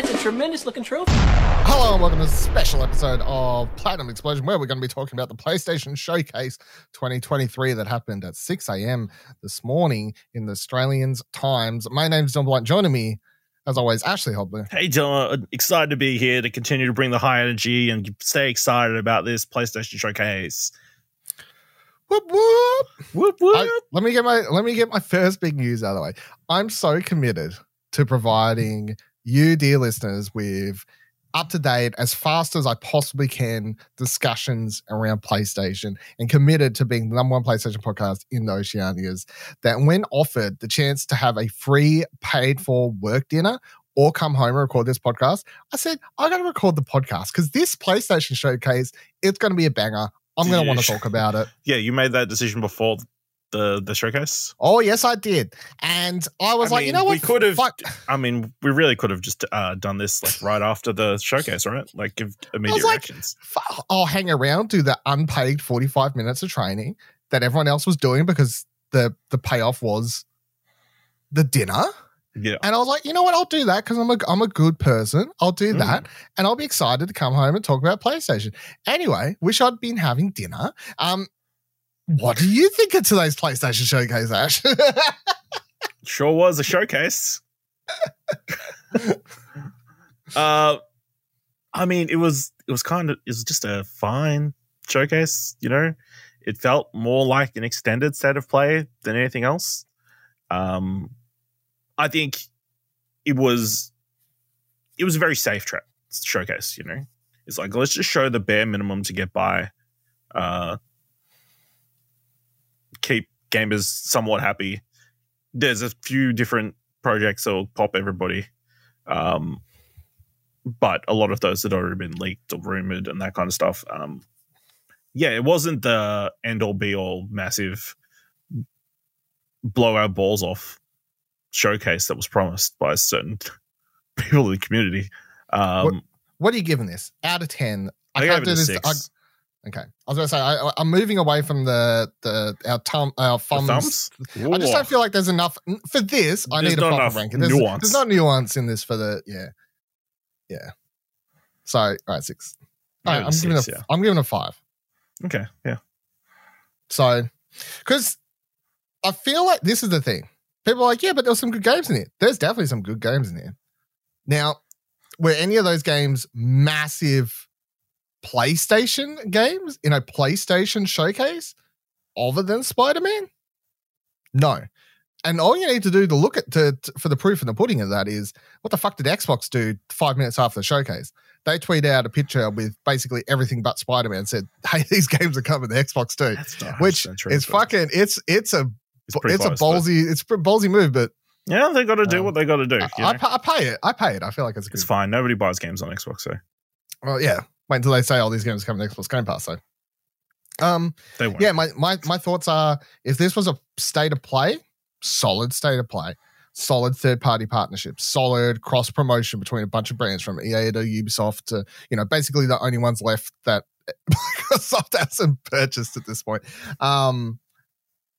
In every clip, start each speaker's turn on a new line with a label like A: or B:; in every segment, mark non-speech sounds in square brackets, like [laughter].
A: that's a tremendous looking trophy.
B: Hello and welcome to a special episode of Platinum Explosion, where we're going to be talking about the PlayStation Showcase 2023 that happened at 6 a.m. this morning in the Australians Times. My name is John Blunt. Joining me, as always, Ashley Hobley.
C: Hey, John. Excited to be here to continue to bring the high energy and stay excited about this PlayStation Showcase.
B: Whoop whoop.
C: Whoop, whoop.
B: I- let me get my let me get my first big news out of the way. I'm so committed to providing you, dear listeners, with up to date, as fast as I possibly can, discussions around PlayStation, and committed to being the number one PlayStation podcast in the Oceanias. That when offered the chance to have a free, paid for work dinner. Or come home and record this podcast. I said, I got to record the podcast because this PlayStation showcase, it's going to be a banger. I'm going to want to talk about it. [laughs]
C: yeah, you made that decision before the the showcase.
B: Oh yes, I did, and I was
C: I
B: like, you know what?
C: we could have-
B: Fuck.
C: I mean, we really could have just uh, done this like right after the showcase, right? Like give immediate
B: like-
C: reactions.
B: I'll hang around, do the unpaid forty-five minutes of training that everyone else was doing because the the payoff was the dinner.
C: Yeah.
B: And I was like, you know what? I'll do that because I'm a I'm a good person. I'll do
C: Mm.
B: that, and I'll be excited to come home and talk about PlayStation. Anyway, wish I'd been having dinner. Um, what do you think of today's PlayStation showcase, Ash? [laughs]
C: Sure was a showcase. [laughs] uh I mean, it was it was kind of it was just a fine showcase, you know. It felt more like an extended state of play than anything else. Um I think it was it was a very safe tra- showcase, you know. It's like let's just show the bare minimum to get by. Uh keep gamers somewhat happy there's a few different projects that will pop everybody. Um, but a lot of those had already been leaked or rumored and that kind of stuff. Um, yeah, it wasn't the end all be all massive blow our balls off showcase that was promised by certain [laughs] people in the community. Um,
B: what are you giving this out of ten?
C: I gave it a six.
B: I, okay, I was going to say I, I'm moving away from the the our thumb our thumbs.
C: thumbs?
B: I just don't feel like there's enough for this. I
C: There's
B: need a proper ranking. There's,
C: nuance.
B: there's not nuance in this for the yeah, yeah. So all right, six. I'm giving
C: six,
B: a
C: yeah.
B: am giving a five.
C: Okay, yeah.
B: So because I feel like this is the thing. People are like, yeah, but there's some good games in it. There's definitely some good games in there. Now, were any of those games massive PlayStation games in a PlayStation showcase other than Spider Man? No. And all you need to do to look at to, to- for the proof in the pudding of that is what the fuck did Xbox do five minutes after the showcase? They tweeted out a picture with basically everything but Spider Man. Said, [laughs] "Hey, these games are coming to Xbox too."
C: That's
B: Which
C: 100% true,
B: is
C: but
B: fucking. It's it's a
C: it's,
B: it's a
C: close, but-
B: ballsy it's a ballsy move, but
C: Yeah, they got to do
B: Um,
C: what they got to do.
B: I, I, I pay it. I pay it. I feel like it's a good.
C: It's fine. Nobody buys games on Xbox, so
B: Well, yeah. Wait until they say all these games come to Xbox Game Pass. So, um,
C: they won't.
B: yeah. My my my thoughts are if this was a state of play, solid state of play, solid third party partnerships, solid cross promotion between a bunch of brands from EA to Ubisoft to you know basically the only ones left that [laughs] Microsoft hasn't purchased at this point. Um,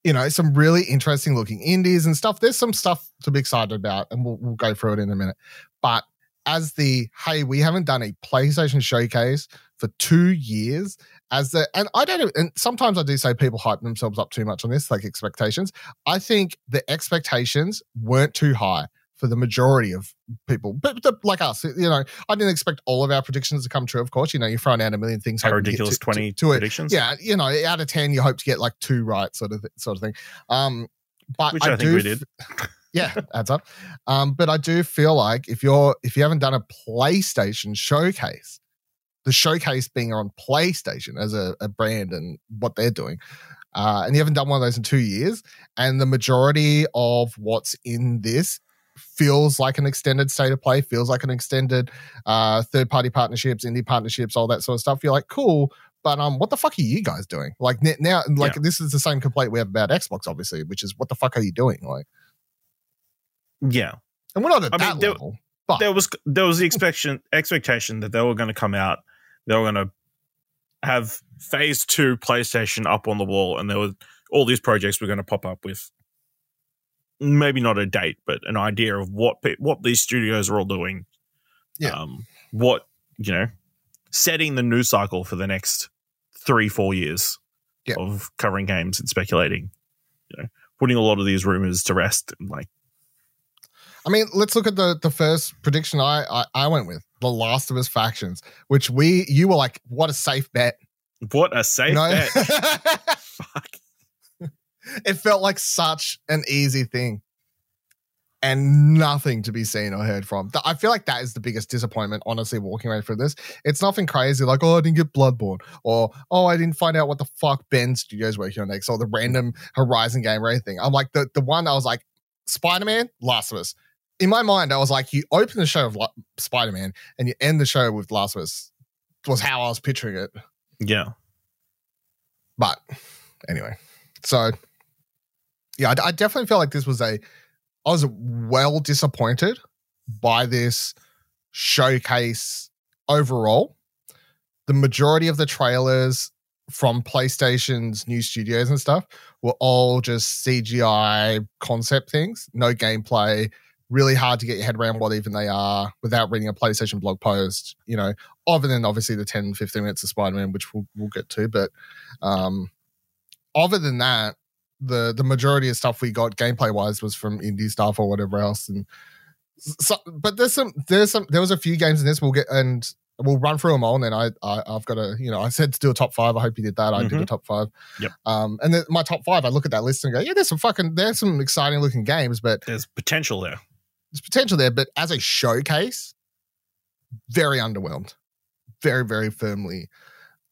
B: you know, some really interesting looking indies and stuff. There's some stuff to be excited about, and we'll, we'll go through it in a minute. But as the hey, we haven't done a PlayStation showcase for two years. As the and I don't and sometimes I do say people hype themselves up too much on this, like expectations. I think the expectations weren't too high for the majority of people, but, but like us, you know, I didn't expect all of our predictions to come true. Of course, you know, you're throwing out a million things.
C: How
B: hoping to get
C: ridiculous
B: to-
C: twenty
B: to, to it. Yeah, you know, out of ten, you hope to get like two right, sort of sort of thing. Um, but
C: Which
B: I,
C: I think
B: do
C: we did. [laughs]
B: yeah, adds up. Um, but I do feel like if you're if you haven't done a PlayStation showcase, the showcase being on PlayStation as a, a brand and what they're doing, uh, and you haven't done one of those in two years, and the majority of what's in this feels like an extended state of play, feels like an extended uh, third party partnerships, indie partnerships, all that sort of stuff. You're like, cool, but um, what the fuck are you guys doing? Like now, like
C: Yeah.
B: this is the same complaint we have about Xbox, obviously, which is what the fuck are you doing? Like,
C: Yeah,
B: and we're not at
C: I mean,
B: that
C: there-
B: level. But
C: there was there was the expectation expectation that they were going to come out, they were going to have phase two PlayStation up on the wall, and there were all these projects were going to pop up with maybe not a date, but an idea of what pe- what these studios are all doing
B: Yeah.
C: Um, what you know, setting the news cycle for the next three, four years
B: Yeah.
C: of covering games and speculating. You know, putting a lot of these rumors to rest. And like,
B: I mean, let's look at the the first prediction I, I I went with, The Last of Us factions, which we you were like, what a safe bet.
C: what a safe
B: You know?
C: bet! [laughs] Fuck.
B: it felt like such an easy thing. And nothing to be seen or heard from. I feel like that is the biggest disappointment, honestly, walking away from this. It's nothing crazy like, oh, I didn't get Bloodborne, or oh, I didn't find out what the fuck Bend Studios working on next, or the random Horizon game or anything. I'm like, the, the one I was like, Spider Man, Last of Us. In my mind, I was like, you open the show of La- Spider Man and you end the show with Last of Us, was how I was picturing it.
C: Yeah,
B: But anyway, so yeah, I, I definitely feel like this was a. I was well disappointed by this showcase overall. The majority of the trailers from PlayStation's new studios and stuff were all just CGI concept things, no gameplay. Really hard to get your head around what even they are without reading a PlayStation blog post, you know, other than obviously the 10, 15 minutes of Spider Man, which we'll, we'll get to. But um, other than that, the the majority of stuff we got gameplay wise was from indie stuff or whatever else. And so, but there's some there's some there was a few games in this we'll get and we'll run through them all. And then I, I I've got a you know I said to do a top five. I hope you did that. I did a top five.
C: Yep.
B: Um, and then my top five, I look at that list and go, yeah, there's some fucking there's some exciting looking games, but
C: there's potential there.
B: There's potential there. But as a showcase, very underwhelmed, very very firmly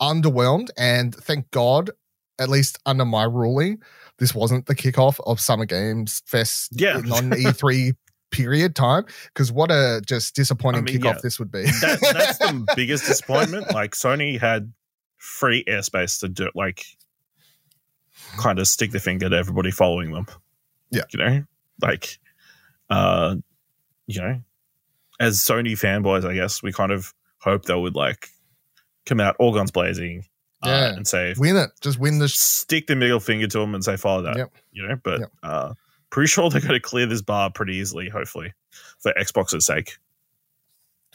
B: underwhelmed. And thank God, at least under my ruling, this wasn't the kickoff of Summer Games Fest
C: Yeah.
B: non E3 [laughs] period time. Because what a just disappointing
C: I mean,
B: kickoff
C: yeah.
B: this would be.
C: That, that's the [laughs] biggest disappointment. Like Sony had free airspace to do like kind of stick the finger to everybody following them.
B: Yeah.
C: You know? Like uh you know, as Sony fanboys, I guess, we kind of hope they would like come out all guns blazing uh,
B: Yeah.
C: and say
B: win it. Just win the. Sh-
C: stick the middle finger to them and say follow that.
B: Yep.
C: You know, but
B: Yep.
C: uh pretty sure they're gonna clear this bar pretty easily, hopefully, for Xbox's sake.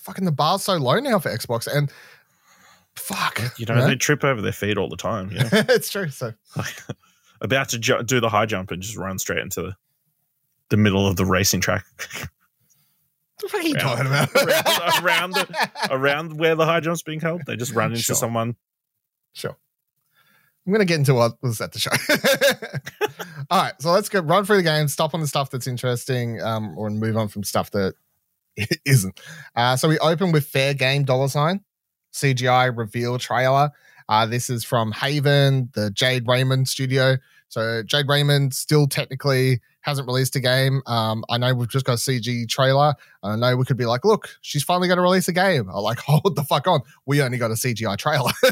B: fucking the bar's so low now for Xbox. And fuck.
C: You know, they trip over their feet all the time. Yeah, [laughs]
B: it's true. So [laughs]
C: about to ju- do the high jump and just run straight into the, the middle of the racing track [laughs]
B: what are you
C: Around-
B: talking about?
C: around- around the- [laughs] around where the high jump's being held. They just run into
B: Sure.
C: someone.
B: Sure. I'm gonna get into what was at the show. [laughs] All right, so let's go run through the game, stop on the stuff that's interesting, um, or move on from stuff that [laughs] isn't. Uh, so we open with fair game dollar sign CGI reveal trailer. Uh, this is from Haven, the Jade Raymond studio. So Jade Raymond still technically hasn't released a game. Um, I know we've just got a CG trailer. I know we could be like, look, she's finally going to release a game. I'm like, [laughs] hold the fuck on. We only got a CGI trailer. [laughs]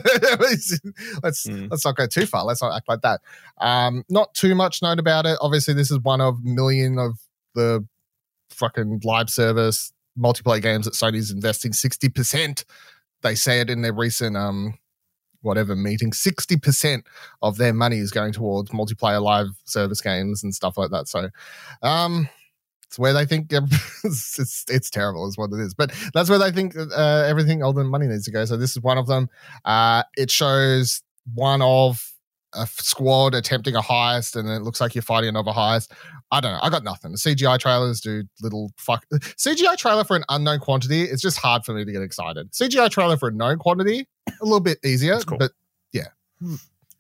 B: let's
C: Mm.
B: let's not go too far. Let's not act like that. Um, not too much known about it. Obviously, this is one of million of the fucking live service multiplayer games that Sony's investing 60%. They say it in their recent um whatever meeting. 60% of their money is going towards multiplayer live service games and stuff like that. So um it's where they think [laughs] it's, it's it's terrible is what it is but that's where they think uh, everything all the money needs to go so this is one of them uh it shows one of a f- squad attempting a heist and it looks like you're fighting another heist i don't know i got nothing the cgi trailers do little fuck [laughs] cgi trailer for an unknown quantity it's just hard for me to get excited cgi trailer for a known quantity a little bit easier
C: That's cool.
B: but yeah.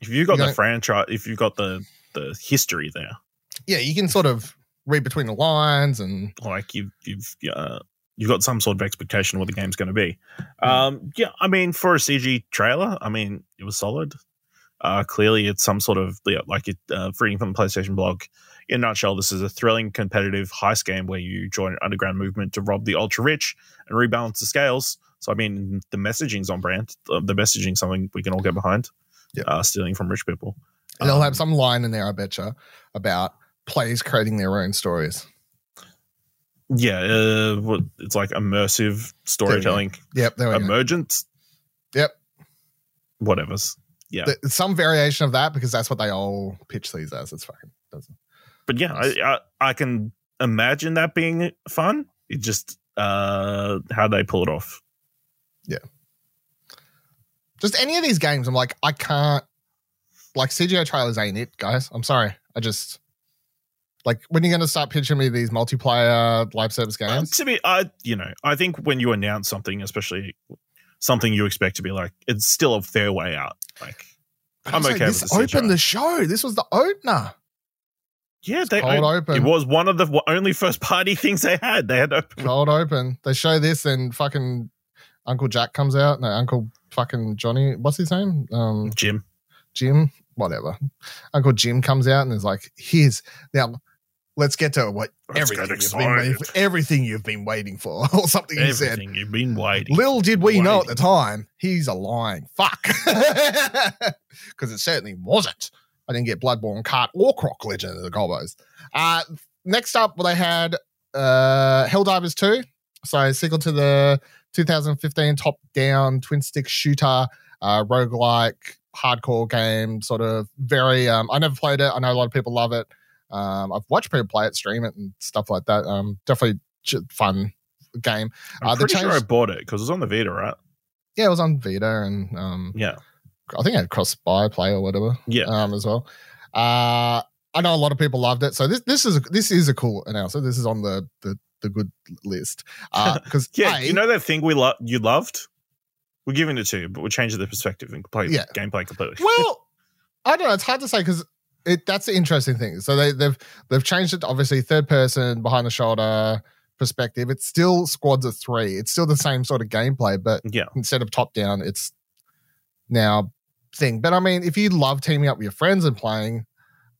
C: If you've got
B: You
C: the
B: don't-
C: franchise, if you've got the the history there,
B: yeah you can sort of read between the lines and
C: like you've you've uh, you've got some sort of expectation of what the game's going to be.
B: Hmm.
C: Um, yeah, I mean, for a CG trailer, I mean, it was solid. Uh, clearly, it's some sort of like it. Uh, reading from the PlayStation blog, in a nutshell, this is a thrilling, competitive heist game where you join an underground movement to rob the ultra rich and rebalance the scales. So, I mean, the messaging's on brand. The, the messaging's something we can all get behind.
B: Yeah.
C: Uh, stealing from rich people.
B: they'll
C: Um,
B: have some line in there i betcha about players creating their own stories
C: Yeah, uh, it's like immersive storytelling,
B: yep there we go
C: emergent,
B: yep
C: whatever's. Yeah.
B: Th- some variation of that because that's what they all pitch these as. It's fucking doesn't.
C: but yeah, I, I I can imagine that being fun. It just uh, how they pull it off. Yeah.
B: Just any of these games, I'm like, I can't. Like CGI trailers ain't it, guys. I'm sorry. I just like when you're going to start pitching me these multiplayer live service
C: Uh,
B: games.
C: to be, I you know, I think when you announce something, especially something you expect to be like, it's still a fair way out. Like, I'm okay
B: This
C: with the
B: opened the show. This was the opener.
C: yeah, they
B: Cold open.
C: it was one of the only first party [laughs] things they had. They had open.
B: Cold open. They show this, and fucking Uncle Jack comes out. No, Uncle fucking Johnny. What's his name? Um,
C: Jim.
B: Jim. Whatever. Uncle Jim comes out and is like, "Here's now." Let's get to what
C: Let's
B: everything you've been waiting for, everything you've been waiting for, [laughs] or something you said.
C: Everything you've been waiting.
B: Little did we know at the time he's a lying fuck, [laughs] because it certainly wasn't. I didn't get Bloodborne, Kart, or Croc Legend of the Gobbos. Uh, next up, well, they had uh, Helldivers 2. So, sequel to the 2015 top down twin stick shooter, uh, roguelike, hardcore game, sort of very. Um, I never played it. I know a lot of people love it. Um, I've watched people play it, stream it, and stuff like that. Um, definitely fun game.
C: I'm
B: uh,
C: pretty sure I bought it because it was on the Vita, right?
B: Yeah, it was on Vita and um,
C: Yeah.
B: I think it had cross buy play or whatever.
C: Yeah.
B: um, as well. Uh, I know a lot of people loved it, so this this is a, this is a cool announcement. This is on the the, the good list [laughs] because
C: Yeah, you know that thing we lo- you loved? We're giving it to you, but we're changing the perspective and play
B: Yeah.
C: gameplay completely.
B: well, [laughs] I don't know. It's hard to say because it that's the interesting thing. So they they've they've changed it to obviously third person behind the shoulder perspective. It's still squads of three. It's still the same sort of gameplay, but
C: yeah.
B: instead of top down, it's now thing. But I mean, if you love teaming up with your friends and playing,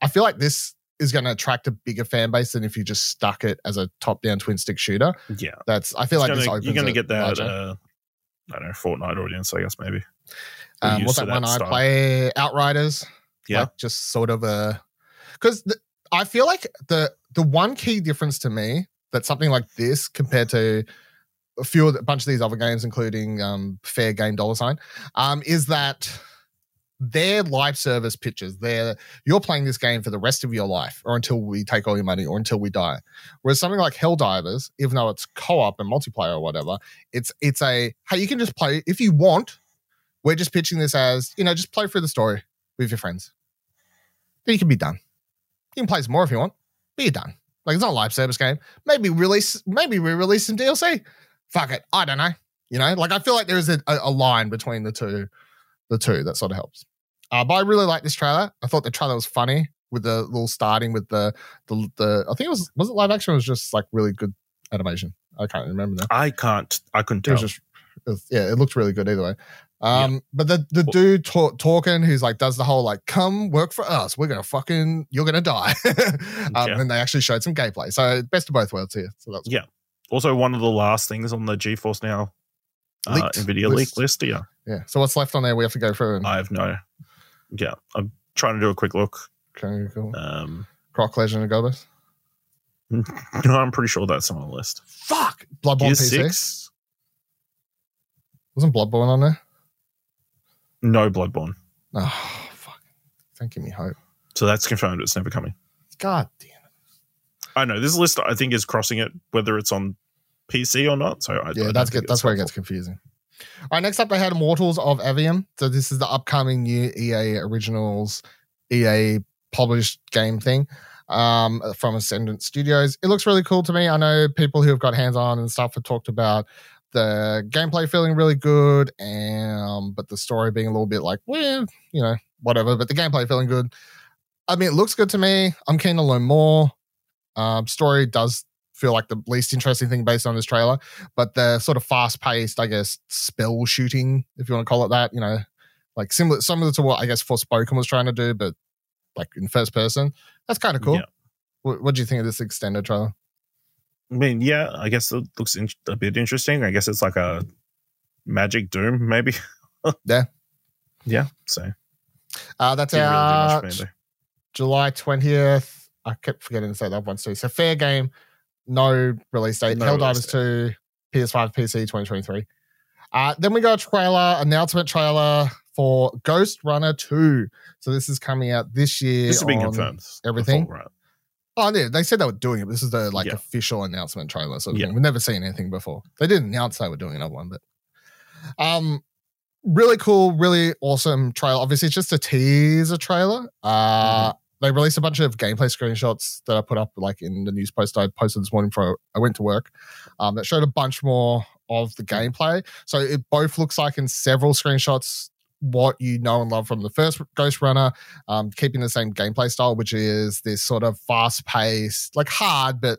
B: I feel like this is going to attract a bigger fan base than if you just stuck it as a top down twin stick shooter.
C: Yeah.
B: That's I feel
C: It's
B: like
C: gonna- you're going to get that, uh, I don't know, Fortnite audience, I guess, maybe.
B: Um, what's
C: to
B: that one I play? Outriders.
C: Yeah.
B: like just sort of a because I feel like the the one key difference to me that something like this compared to a few a bunch of these other games, including um, Fair Game Dollar Sign, um, is that their live service pitches. They're you're playing this game for the rest of your life, or until we take all your money, or until we die. Whereas something like Helldivers, even though it's co-op and multiplayer or whatever, it's it's a hey, you can just play if you want. We're just pitching this as you know, just play through the story with your friends. You can be done. You can play some more if you want, but you're done. Like it's not a live service game. Maybe release, maybe we release some DLC. Fuck it, I don't know. You know, like I feel like there is a, a, line between the two, the two that sort of helps. Uh, but I really like this trailer. I thought the trailer was funny with the little starting with the the the. I think it was was it live action? Or was it just like really good animation. I can't remember now.
C: I can't, I couldn't
B: It
C: tell.
B: was just, it was- yeah, it looked really good either way. Um, but the the dude talk, talking who's like does the whole like come work for us, we're gonna fucking you're gonna die. [laughs] um,
C: Yeah.
B: And they actually showed some gameplay, so best of both worlds here. So that's
C: Yeah. also, one of the last things on the GeForce Now uh, NVIDIA
B: list.
C: leak list. Yeah.
B: yeah. So what's left on there? We have to go through and
C: I have no. Yeah. I'm trying to do a quick look.
B: okay, cool.
C: Um,
B: Croc Legend and Gobbos. [laughs]
C: no, I'm pretty sure that's on the list.
B: Fuck, Bloodborne
C: Gear
B: PC
C: 6,
B: wasn't Bloodborne on there?
C: No Bloodborne.
B: Oh fuck, don't give me hope.
C: So that's confirmed. It's never coming.
B: God damn it.
C: I know this list. I think is crossing it whether it's on PC or not. So I, I
B: Yeah,
C: don't
B: that's good. That's where it gets confusing. All right, next up they had Immortals of Aveum. So this is the upcoming new EA Originals, EA published game thing um, from Ascendant Studios. It looks really cool to me. I know people who have got hands on and stuff have talked about the gameplay feeling really good, and um, but the story being a little bit like, well, you know, whatever. But the gameplay feeling good. I mean, it looks good to me. I'm keen to learn more. Um, story does feel like the least interesting thing based on this trailer, but the sort of fast paced, I guess, spell shooting, if you want to call it that, you know, like similar, similar to what I guess Forspoken was trying to do, but like in first person. That's kind of cool.
C: Yeah.
B: What, what do you think of this extended trailer?
C: I mean, yeah, I guess it looks in- a bit interesting. I guess it's like a Magic Doom, maybe. [laughs]
B: Yeah.
C: Yeah. So
B: Uh, that's
C: didn't really much
B: out
C: for.
B: July 20th. I kept forgetting to say that one too. So fair game, no release date.
C: No
B: Helldivers
C: release
B: 2, PS5, PC 2023. Uh, then we got a trailer, announcement trailer for Ghostrunner 2. So this is coming out this year.
C: This has been confirmed.
B: everything?
C: before, right?
B: Oh, yeah, they said they were doing it. This is the like
C: Yeah.
B: official announcement trailer. So
C: Yeah.
B: we've never seen anything before. They didn't announce they were doing another one, but um, really cool, really awesome trailer. Obviously, it's just a teaser trailer. Uh, they released a bunch of gameplay screenshots that I put up like in the news post I posted this morning before I went to work. Um, that showed a bunch more of the gameplay. So it both looks like in several screenshots what you know and love from the first Ghostrunner, um, keeping the same gameplay style, which is this sort of fast paced, like hard, but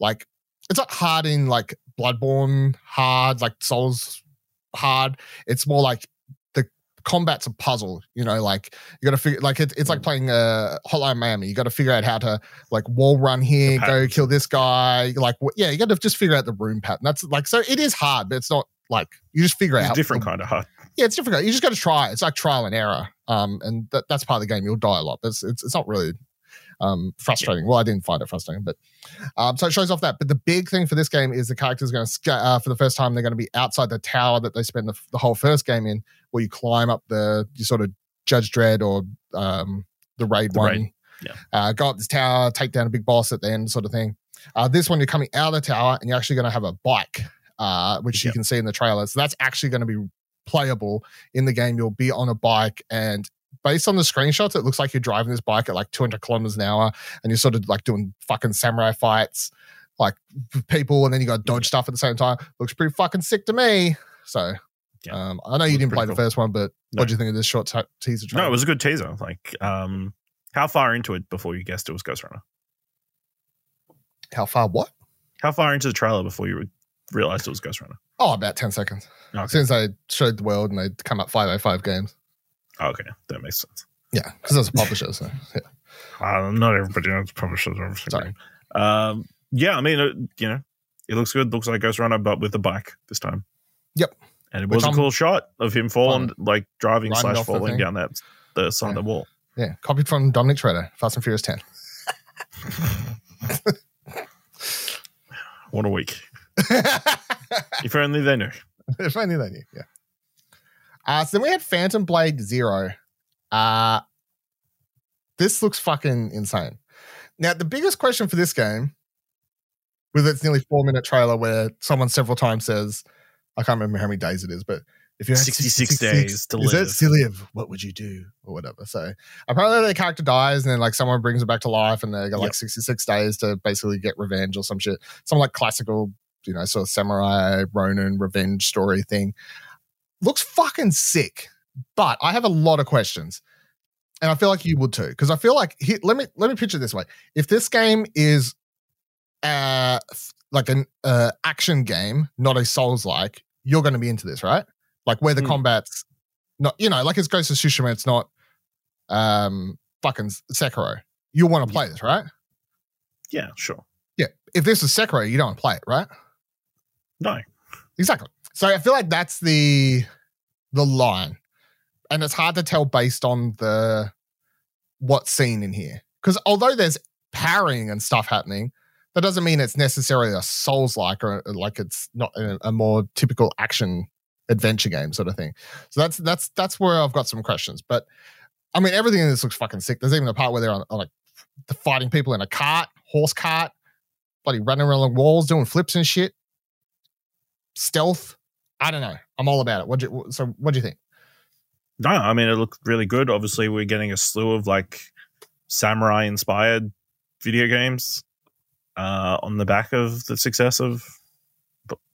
B: like it's not hard in like Bloodborne hard, like Souls hard. It's more like the combat's a puzzle, you know, like you got to figure, like it, it's like playing uh, Hotline Miami. You got to figure out how to like wall run here, go kill this guy. Like, yeah, you got to just figure out the room pattern. That's like, so it is hard, but it's not like you just figure
C: It's
B: out
C: a different kind of hard.
B: Yeah, it's difficult. You just got to try. It's like trial and error. Um, and that, that's part of the game. You'll die a lot, but it's it's, it's not really um frustrating. Well, I didn't find it frustrating, but um, so it shows off that. But the big thing for this game is the characters are going to sca- uh, for the first time. They're going to be outside the tower that they spend the, the whole first game in, where you climb up the you sort of Judge Dredd or um the raid
C: The
B: one.
C: raid, yeah.
B: Uh, go up this tower, take down a big boss at the end, sort of thing. Uh, this one, you're coming out of the tower and you're actually going to have a bike, uh, which you can see in the trailer. So that's actually going to be playable in the game. You'll be on a bike, and based on the screenshots, it looks like you're driving this bike at like 200 kilometers an hour, and you're sort of like doing fucking samurai fights, like people, and then you got dodge stuff at the same time. Looks pretty fucking sick to me. So.
C: Yeah.
B: Um, I know you didn't play
C: pretty
B: the first one, but
C: No.
B: what do you think of this short t- teaser trailer?
C: No, it was a good teaser. Like, um, how far into it before you guessed it was Ghostrunner?
B: How far? What?
C: How far into the trailer before you realized it was Ghostrunner?
B: Oh, about 10 seconds.
C: Okay.
B: As they showed the world and they'd come up 505 games.
C: Okay, that makes sense.
B: Yeah, because that's a publisher. So, yeah.
C: Uh, not everybody knows publishers everything.
B: Sorry.
C: Um, yeah, I mean, it, you know, it looks good. Looks like Ghostrunner, but with a bike this time.
B: Yep.
C: And it
B: Which
C: was a
B: I'm-
C: cool shot of him falling, like driving slash falling down that the side of the wall.
B: Yeah, copied from Dominic Shredder, Fast and Furious 10. [laughs]
C: What a week! [laughs] [laughs] If only they knew.
B: if only they knew. Yeah. Uh, so then we had Phantom Blade Zero. Uh, this looks fucking insane. Now, the biggest question for this game, with its nearly four minute trailer where someone several times says, I can't remember how many days it is, but if you had
C: 66 days to
B: is
C: live.
B: it to live, what would you do? Or whatever. So apparently their character dies and then like someone brings it back to life and they got like
C: Yep.
B: 66 days to basically get revenge or some shit. Some like classical, you know, sort of samurai Ronin revenge story thing. Looks fucking sick. But I have a lot of questions. And I feel like you would too. Because I feel like here, let me let me picture it this way. If this game is uh like an uh action game, not a Souls like, you're gonna be into this, right? Like where the
C: Hmm.
B: combat's not, you know, like it's Ghost of Tsushima, it's not um fucking Sekiro. You'll want to play this, right?
C: Yeah, sure. Yeah.
B: If this is Sekiro, you don't play it, right?
C: No,
B: Exactly. So I feel like that's the the line. And it's hard to tell based on the what's seen in here. Because although there's parrying and stuff happening, that doesn't mean it's necessarily a Souls like or uh, like it's not a, a more typical action adventure game sort of thing. So that's that's that's where I've got some questions. But I mean, everything in this looks fucking sick. There's even a part where they're on, on like fighting people in a cart, horse cart, bloody running around walls, doing flips and shit. Stealth. I don't know. I'm all about it. What you so what do you think?
C: no. I mean, it looked really good. Obviously, we're getting a slew of like samurai inspired video games uh, on the back of the success of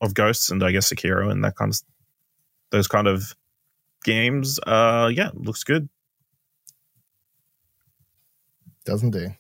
C: of Ghosts and I guess Sekiro and that kind of those kind of games. Uh, yeah, looks good.
B: Doesn't do.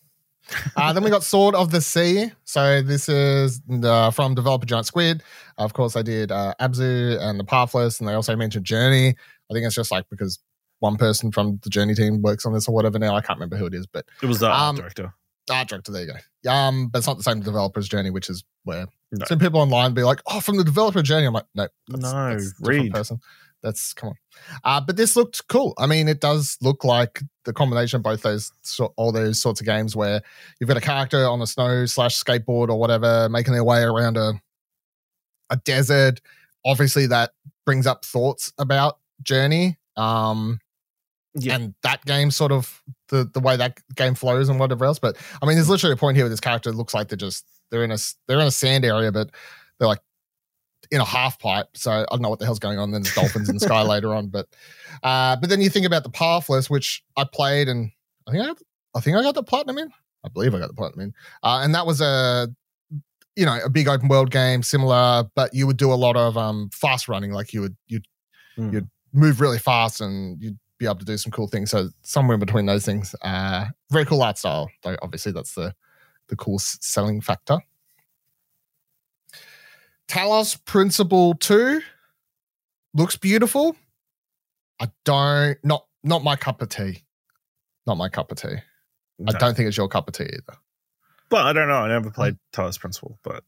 B: Uh, then we got Sword of the Sea. So this is uh, from developer Giant Squid. Of course, they did uh, Abzu and the Pathless, and they also mentioned Journey. I think it's just like because one person from the Journey team works on this or whatever now. I can't remember who it is, but
C: It was the art
B: Um,
C: director.
B: art director. There you go. Um, but it's not the same developer as Journey, which is where
C: No.
B: some people online be like, "Oh, from the developer Journey." I'm like, "No, that's,
C: No,
B: that's a different
C: read.
B: person." That's come on. Uh, but this looked cool. I mean, it does look like the combination of both those all those sorts of games where you've got a character on a snow slash skateboard or whatever making their way around a a desert. Obviously, that brings up thoughts about Journey. Um,
C: Yeah.
B: and that game sort of the the way that game flows and whatever else. But I mean, there's literally a point here where this character looks like they're just they're in a they're in a sand area, but they're like in a half pipe. So I don't know what the hell's going on. Then there's dolphins in the sky [laughs] later on, but uh, but then you think about the Pathless, which I played and I think I got, I think I got the platinum in. I believe I got the platinum in, uh, and that was a you know a big open world game, similar, but you would do a lot of um fast running, like you would you
C: Mm.
B: you'd move really fast and you'd be able to do some cool things. So somewhere in between those things, uh, very cool art style. Though obviously that's the the cool selling factor. Talos Principle Two looks beautiful. I don't not not my cup of tea. Not my cup of tea. I don't think it's your cup of tea either.
C: But I don't know. I never played Talos Principle, but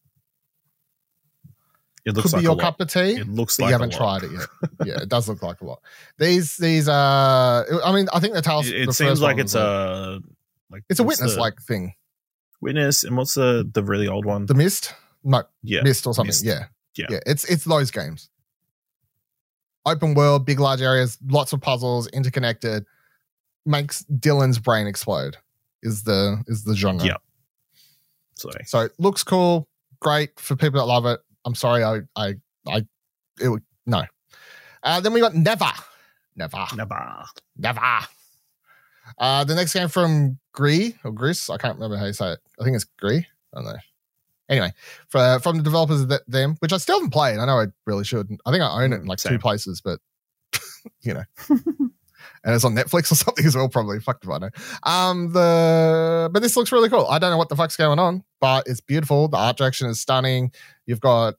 C: it looks
B: Could
C: like
B: be your cup of tea.
C: It looks like
B: you haven't tried it yet. [laughs] yeah, it does look like a lot. These these uh I mean I think the Talos
C: It, it
B: the
C: seems like it's a like
B: it's a witness like thing.
C: witness, and what's the the really old one?
B: The Myst? No,
C: yeah,
B: Myst or something. Yeah.
C: Yeah.
B: Yeah. It's it's those games. Open world, big large areas, lots of puzzles, interconnected, makes Dylan's brain explode. Is the is the genre.
C: Yeah. so
B: So it looks cool, great for people that love it. I'm sorry, I I I it would no. Uh, then we got Neva. Neva.
C: never.
B: Neva. Uh, the next game from Gree or Gris, I can't remember how you say it. I think it's Gree. I don't know. Anyway, for, from the developers of th- them, which I still haven't played. I know I really should. I think I own it in like two places, but [laughs] you know, [laughs] and it's on Netflix or [laughs] something as well. Probably fucked if I know. Um, the but this looks really cool. I don't know what the fuck's going on, but it's beautiful. The art direction is stunning. You've got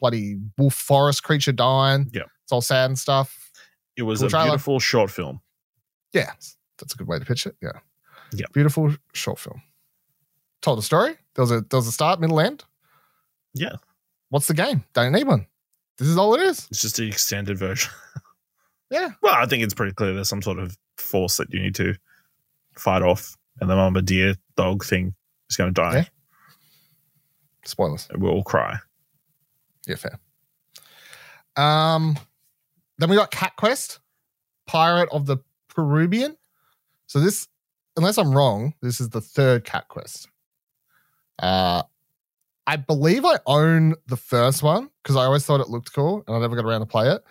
B: bloody wolf forest creature dying.
C: Yeah.
B: it's all sad and stuff.
C: It was
B: Cool
C: a
B: trailer.
C: beautiful short film.
B: Yeah, that's a good way to pitch it. Yeah,
C: Yeah.
B: beautiful short film. Told a story. There was a there was a start, middle, end.
C: Yeah.
B: What's the game? Don't need one. This is all it is.
C: It's just the extended version. [laughs]
B: Yeah.
C: Well, I think it's pretty clear there's some sort of force that you need to fight off, and the mama deer dog thing is going to die.
B: Yeah. Spoilers.
C: And we'll all cry.
B: Yeah, fair. Um, then we got Cat Quest, Pirate of the Purribean. So this, unless I'm wrong, this is the third Cat Quest. Uh, I believe I own the first one because I always thought it looked cool and I never got around to play it.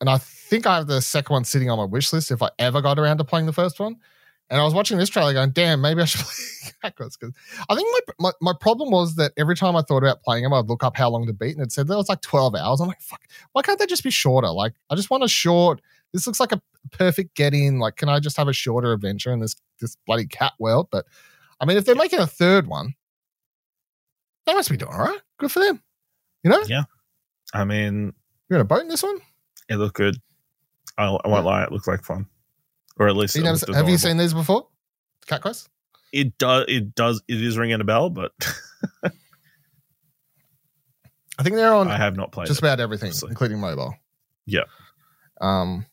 B: And I think I have the second one sitting on my wish list if I ever got around to playing the first one. And I was watching this trailer going, damn, maybe I should [laughs] play Cat Quest. Because I think my, my, my problem was that every time I thought about playing them, I'd look up how long to beat and it said that it was like 12 hours. I'm like, fuck, why can't they just be shorter? Like, I just want a short, this looks like a perfect get in. Like, can I just have a shorter adventure in this, this bloody cat world? But I mean, if they're making a third one, they must be doing all right. Good for them. You know, Yeah.
C: I mean,
B: you're in a boat in this one.
C: it looked good. I, I won't lie, it looked like fun, or at least
B: You have you seen these before? Cat Quest?
C: It does. It does. It is ringing a bell, but [laughs]
B: I think they're on
C: I have not played.
B: just
C: it.
B: about everything,
C: obviously.
B: including mobile.
C: Yeah.
B: Um,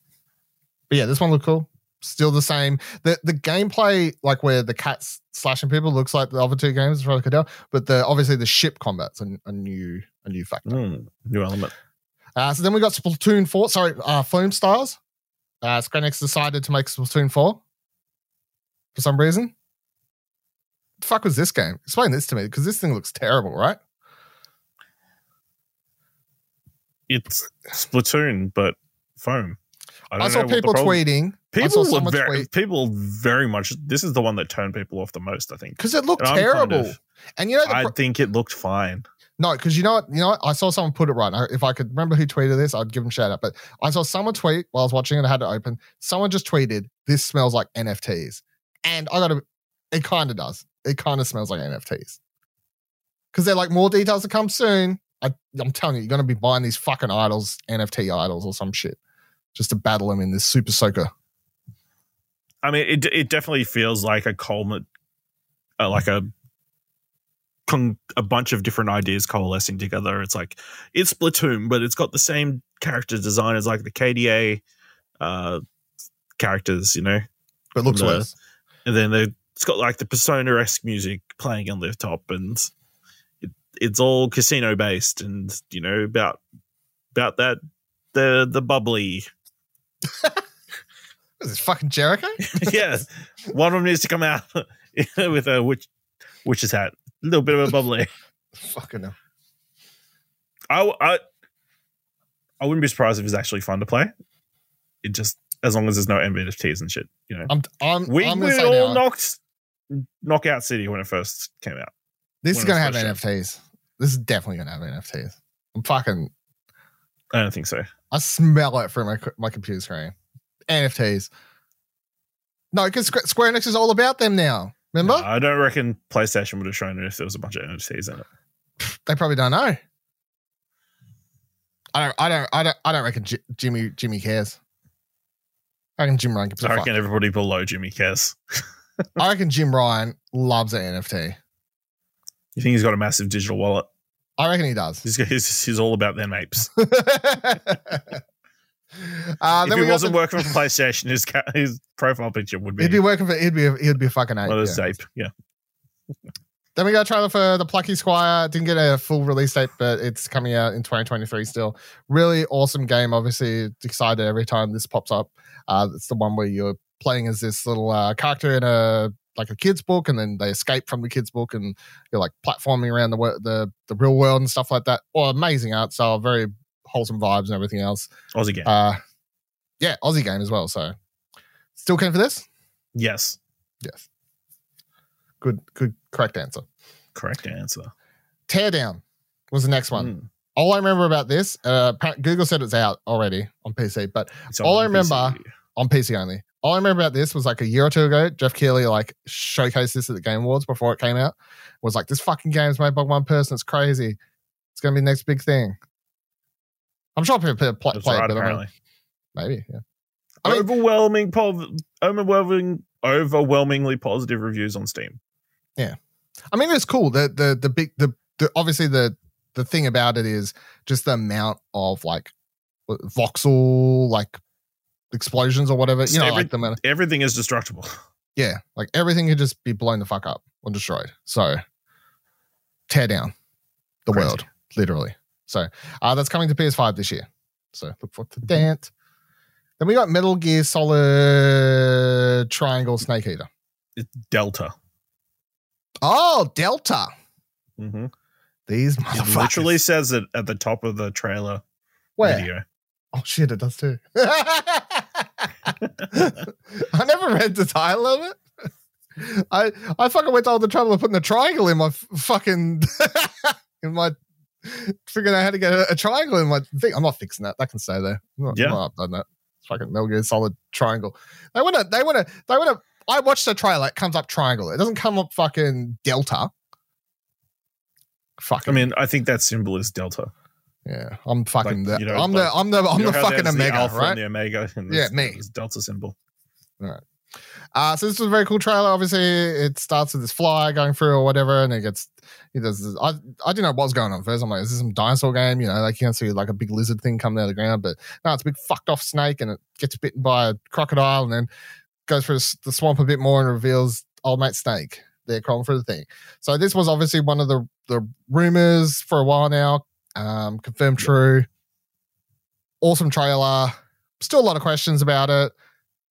B: but yeah, this one looked cool. Still the same. The the gameplay, like where the cat's slashing people, looks like the other two games, as far as I could tell. But the obviously the ship combat's a, a new a new factor.
C: Mm, new element.
B: Uh, so then we got Splatoon four. Sorry, uh, Foamstars. Uh, Square Enix decided to make Splatoon four for some reason. The fuck was this game? Explain this to me because this thing looks terrible, right?
C: It's Splatoon, but foam. I,
B: I, saw people tweeting.
C: People were very,
B: tweet
C: people very much. This is the one that turned people off the most. I think.
B: because it looked
C: And I'm kind
B: terrible.
C: of-
B: and you know,
C: I think it looked fine.
B: No, because you know what? You know what? I saw someone put it right. I- If I could remember who tweeted this, I'd give them shout out. But I saw someone tweet while I was watching it. I had it open. Someone just tweeted, "This smells like NFTs," and I got to. It kind of does. It kind of smells like NFTs because they're like more details to come soon. I, I'm telling you, you're going to be buying these fucking idols, NFT idols or some shit, just to battle them in this super soaker.
C: I mean, it it definitely feels like a culminate, uh, like a con- a bunch of different ideas coalescing together. It's like it's Splatoon, but it's got the same character design as like the KDA uh, characters, you know.
B: But it looks
C: The-
B: worse.
C: And then they, it's got like the Persona esque music playing on the top, and it, it's all casino based, and you know about about that the the bubbly [laughs]
B: Is this fucking Jericho? [laughs]
C: yes. one of them needs to come out [laughs] with a witch witch's hat, a little bit of a bubbly.
B: fucking hell.
C: I, I I wouldn't be surprised if it's actually fun to play. It just as long as there's no NFTs and shit, you know.
B: I'm I'm
C: we
B: I'm
C: we all
B: now,
C: knocked Knockout City when it first came out.
B: this is gonna have
C: was first
B: NFTs. This is definitely gonna have NFTs. I'm fucking
C: I don't think so.
B: I smell it from my my computer screen. NFTs. No, because Square Enix is all about them now. Remember?
C: No, I don't reckon PlayStation would have shown it if there was a bunch of NFTs in it.
B: They probably don't know. I don't. I don't. I don't. I don't reckon J- Jimmy Jimmy cares. I reckon Jim Ryan
C: I
B: fuck.
C: reckon everybody below Jimmy cares.
B: I reckon Jim Ryan loves an NFT.
C: You think he's got a massive digital wallet?
B: I reckon he does.
C: He's, he's, he's all about them apes. [laughs]
B: uh,
C: if
B: then
C: he wasn't
B: the-
C: working for PlayStation, his ca- his profile picture would be,
B: He'd be working for. He'd be. A, he'd be a fucking ape.
C: of
B: yeah.
C: ape. Yeah.
B: Then we got a trailer for the Plucky Squire. Didn't get a full release date, but it's coming out in 2023 still. Really awesome game. Obviously, excited every time this pops up. Uh, it's the one where you're playing as this little uh, character in a like a kid's book, and then they escape from the kid's book, and you're like platforming around the the the real world and stuff like that. Well, amazing art style, very wholesome vibes and everything else.
C: Aussie game.
B: Uh, yeah, Aussie game as well. So, still keen for this?
C: yes.
B: Yes. Good, good, correct answer.
C: Correct answer.
B: Teardown was the next one.
C: Mm.
B: All I remember about this, uh, Google said it's out already on PC, but All I remember-
C: PC.
B: on PC only. All I remember about this was like a year or two ago, Geoff Keighley like showcased this at the Game Awards before it came out. Was like, this fucking game's made by one person. It's crazy. It's gonna be the next big thing. I'm sure people play, play,
C: right,
B: it, but I don't know.
C: apparently.
B: maybe. Yeah. I mean-
C: overwhelming, po- overwhelming, overwhelmingly positive reviews on Steam.
B: Yeah, I mean, it's cool. The the the big the, the obviously the the thing about it is just the amount of like uh, voxel like explosions or whatever. You know,
C: Every-
B: like the amount.
C: Everything is destructible.
B: Yeah, like everything could just be blown the fuck up or destroyed. So tear down the
C: Crazy.
B: world, literally. So uh, that's coming to PS5 this year. So look forward to that. Then we got Metal Gear Solid Triangle Snake Eater.
C: It's Delta.
B: Oh, Delta.
C: Mm-hmm.
B: These
C: It literally says it at the top of the trailer
B: Where?
C: video.
B: Oh shit, it does too. [laughs] [laughs] I never read the title of it. I I fucking went to all the trouble of putting a triangle in my f- fucking [laughs] in my figuring out how to get a, a triangle in my thing. I'm not fixing that. That can stay there. I'm not,
C: Yeah.
B: I'm not updating that. It's fucking Gear Solid triangle. They wanna they wanna they wanna I watched the trailer, it comes up triangle. It doesn't come up fucking delta. Fucking
C: I mean, I think that symbol is Delta.
B: Yeah. I'm fucking
C: Like,
B: the
C: you know,
B: I'm
C: like-
B: the I'm the I'm
C: You know
B: the fucking
C: there's the
B: omega,
C: Alpha
B: right?
C: And the Omega. And
B: Yeah, me.
C: this Delta symbol.
B: Uh, so this was a very cool trailer. Obviously, it starts with this fly going through or whatever, and it gets he does. This, I I didn't know what was going on first. I'm like, is this some dinosaur game? You know, like you can see like a big lizard thing coming out of the ground, but no, it's a big fucked off snake, and it gets bitten by a crocodile, and then goes through the the swamp a bit more and reveals old mate Snake. They're crawling through the thing. So this was obviously one of the the rumors for a while now. Um, confirmed true. Awesome trailer. Still a lot of questions about it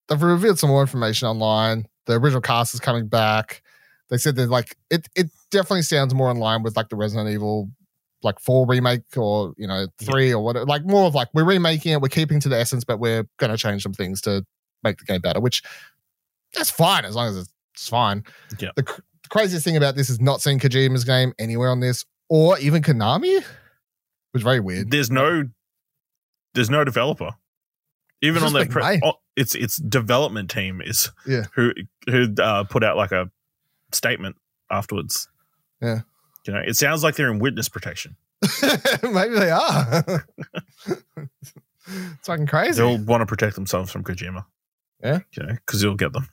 B: they've revealed some more information online. The original cast is coming back. They said that like it it definitely sounds more in line with like the Resident Evil like four remake or you know three or whatever. Like more of like we're remaking it, we're keeping to the essence, but we're gonna change some things to make the game better, which that's fine as long as it's fine.
C: Yeah.
B: The, the craziest thing about this is not seeing Kojima's game anywhere on this or even Konami, is very weird.
C: There's no, there's no developer. Even on their pre- oh, its its development team is
B: Yeah.
C: who who uh, put out like a statement afterwards.
B: Yeah.
C: you know, it sounds like they're in witness protection. [laughs]
B: Maybe they are. [laughs] it's fucking crazy.
C: They'll want to protect themselves from Kojima.
B: Yeah.
C: you know, because you'll get them.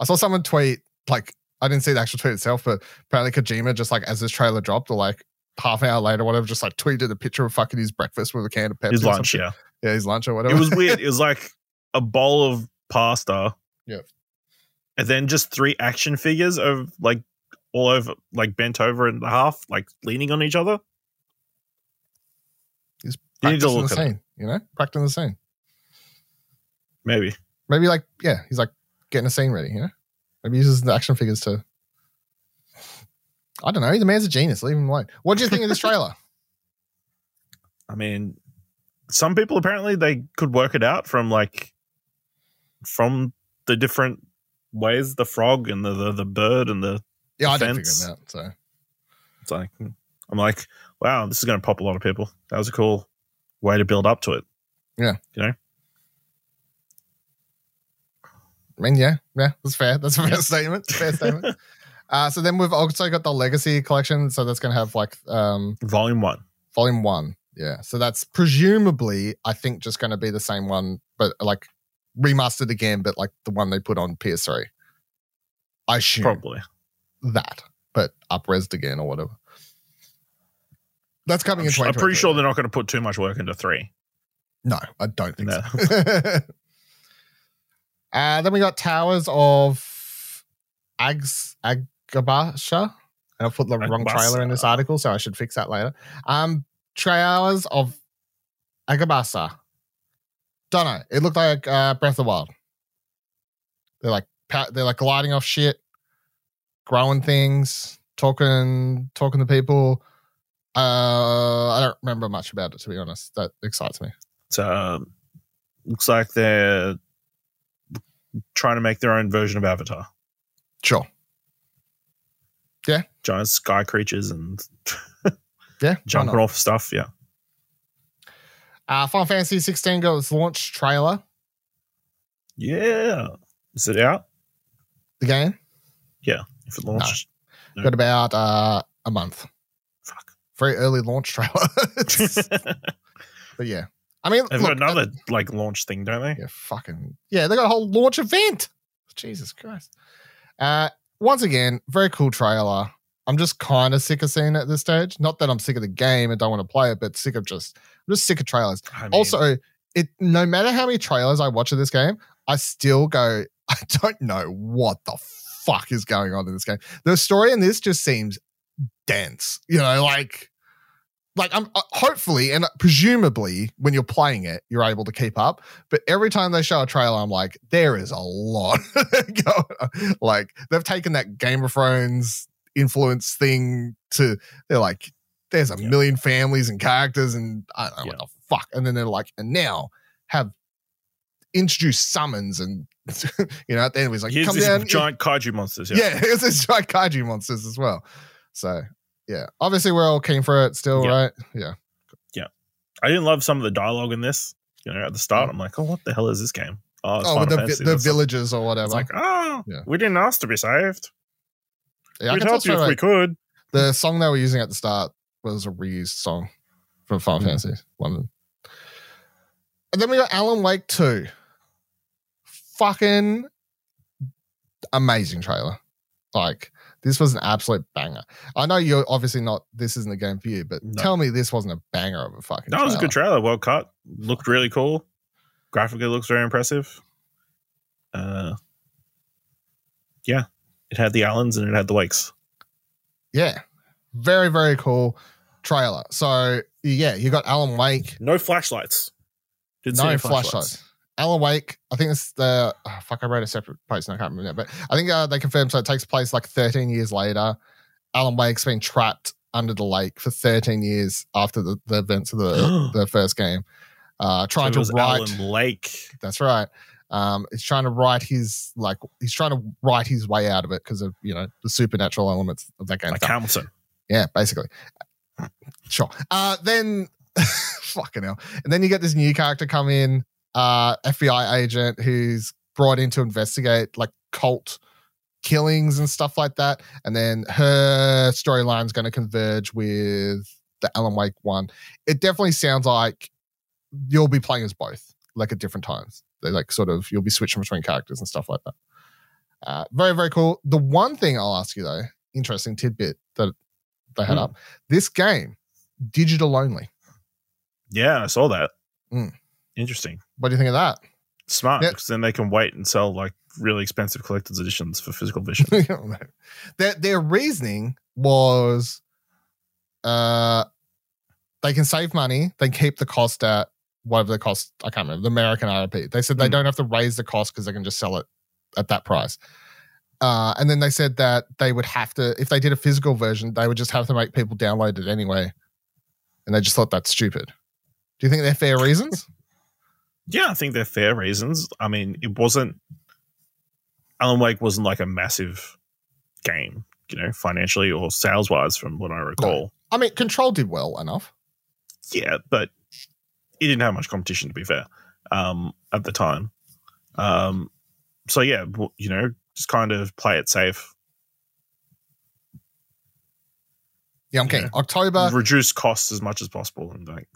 B: I saw someone tweet like I didn't see the actual tweet itself, but apparently Kojima just like as this trailer dropped or like half hour later, whatever, just like tweeted a picture of fucking his breakfast with a can of Pepsi.
C: His lunch, yeah.
B: yeah, his lunch or whatever.
C: It was [laughs] weird. It was like a bowl of pasta.
B: Yeah.
C: And then just three action figures of like all over, like bent over in half, like leaning on each other.
B: He's
C: You need to
B: practicing
C: look
B: the
C: at it.
B: scene, you know, practicing the scene.
C: Maybe.
B: Maybe like yeah, he's like getting a scene ready. You know, maybe he uses the action figures to. I don't know. The man's a genius. Leave him alone. What do you think of this trailer? [laughs]
C: I mean, some people apparently they could work it out from like from the different ways the frog and the the, the bird and the
B: Yeah, I didn't figure
C: Fence.
B: him out. So
C: it's like I'm like, wow, this is going to pop a lot of people. That was a cool way to build up to it. Yeah, you know.
B: I mean, yeah, yeah, that's fair. That's a fair [laughs] statement. Fair statement. [laughs] Uh, so then we've also got the Legacy collection. So that's going to have like um,
C: Volume one.
B: volume one. Yeah. So that's presumably, I think, just going to be the same one, but like remastered again, but like the one they put on PS3. I assume
C: Probably.
B: that, but upresed again or whatever. That's coming
C: I'm, I'm pretty sure they're not going to put too much work into three.
B: No, I don't think
C: No.
B: so. [laughs] uh, then we got Towers of Ags Agabasha. And I put the wrong trailer in this article, so I should fix that later. Um, Towers of Agabasa. Don't know. It looked like uh, Breath of the Wild. They're like they're like gliding off shit, growing things, talking talking to people. Uh, I don't remember much about it to be honest. That excites me.
C: So uh, looks like they're trying to make their own version of Avatar.
B: Sure.
C: Giant sky creatures and [laughs]
B: Yeah.
C: jumping off stuff. Yeah.
B: Uh, Final Fantasy 16 got its launch trailer.
C: Yeah. Is it out?
B: The game Yeah.
C: If it launched. No.
B: got about uh, a month.
C: Fuck.
B: Very early launch trailer. [laughs] [laughs] but yeah, I mean,
C: They've
B: look,
C: got another like launch thing, don't they?
B: Yeah, fucking yeah. They got a whole launch event. Jesus Christ. Uh, once again, very cool trailer. I'm just kind of sick of seeing it at this stage. Not that I'm sick of the game and don't want to play it, but sick of just I'm just sick of trailers.
C: I mean,
B: also, it no matter how many trailers I watch of this game, I still go, [laughs] I don't know what the fuck is going on in this game. The story in this just seems dense. You know, like like I'm uh, hopefully and presumably when you're playing it, you're able to keep up. But every time they show a trailer, I'm like, there is a lot [laughs] going on. Like they've taken that Game of Thrones influence thing to they're like, there's a
C: Yeah.
B: million families and characters and I don't know
C: Yeah.
B: what the fuck. And then they're like, and now have introduced summons and [laughs] you know at the end he's like,
C: here's
B: come down.
C: giant kaiju monsters.
B: yeah, it's [laughs] this giant kaiju monsters as well. So yeah, obviously we're all keen for it still,
C: Yeah.
B: right? Yeah. Yeah.
C: I didn't love some of the dialogue in this. You know, at the start, I'm like, oh, what the hell is this game? Oh, it's
B: oh, with the,
C: Fantasy.
B: the villages or whatever.
C: It's like, oh,
B: Yeah.
C: we didn't ask to be saved.
B: yeah,
C: We'd help you if
B: straight
C: we could.
B: the song they were using at the start was a reused song from Final
C: Mhm.
B: Fantasy London. And then we got Alan Wake 2. Fucking amazing trailer. Like, this was an absolute banger. I know you're obviously not, this isn't a game for you, but
C: No.
B: tell me this wasn't a banger of a fucking
C: That was a good trailer. Well cut. Looked really cool. Graphically looks very impressive. Uh, yeah, it had the Allens and it had the Wakes.
B: Yeah. Very, very cool trailer. So, yeah, you got Alan Wake.
C: No flashlights. Didn't see
B: no
C: any
B: flashlights. Alan Wake, I think it's the oh, fuck. I wrote a separate post and I can't remember that, but I think uh, they confirmed so it takes place like 13 years later. Alan Wake's been trapped under the lake for 13 years after the, the events of the [gasps] the first game. Uh,
C: So
B: trying
C: it
B: to write.
C: Alan Lake.
B: That's right. Um, he's trying to write his like he's trying to write his way out of it because of you know the supernatural elements of that game.
C: Like Hamilton.
B: Yeah, basically. Sure. Uh, then, [laughs] fucking hell. And then you get this new character come in, uh, FBI agent who's brought in to investigate like cult killings and stuff like that. And then her storyline is going to converge with the Alan Wake one. It definitely sounds like you'll be playing as both, like at different times. They like sort of you'll be switching between characters and stuff like that. Uh, very very cool. The one thing I'll ask you though, interesting tidbit that they had
C: Hmm.
B: up. This game, digital only.
C: Yeah, I saw that.
B: Mm.
C: Interesting.
B: What do you think of that?
C: Smart,
B: Yeah.
C: because then they can wait and sell like really expensive collector's editions for physical vision. [laughs]
B: their their reasoning was uh they can save money, they keep the cost at whatever the cost. I can't remember the American RP. They said they
C: Hmm.
B: don't have to raise the cost because they can just sell it at that price. Uh, and then they said that they would have to, if they did a physical version, they would just have to make people download it anyway. And they just thought that's stupid. Do you think they're fair reasons?
C: Yeah, I think they're fair reasons. I mean, it wasn't Alan Wake wasn't like a massive game, you know, financially or sales wise, from what I recall.
B: I mean, Control did well enough.
C: Yeah, but it didn't have much competition to be fair um, at the time. Um, so yeah, you know, just kind of play it safe,
B: Yeah, I'm keen. October,
C: reduce costs as much as possible, and like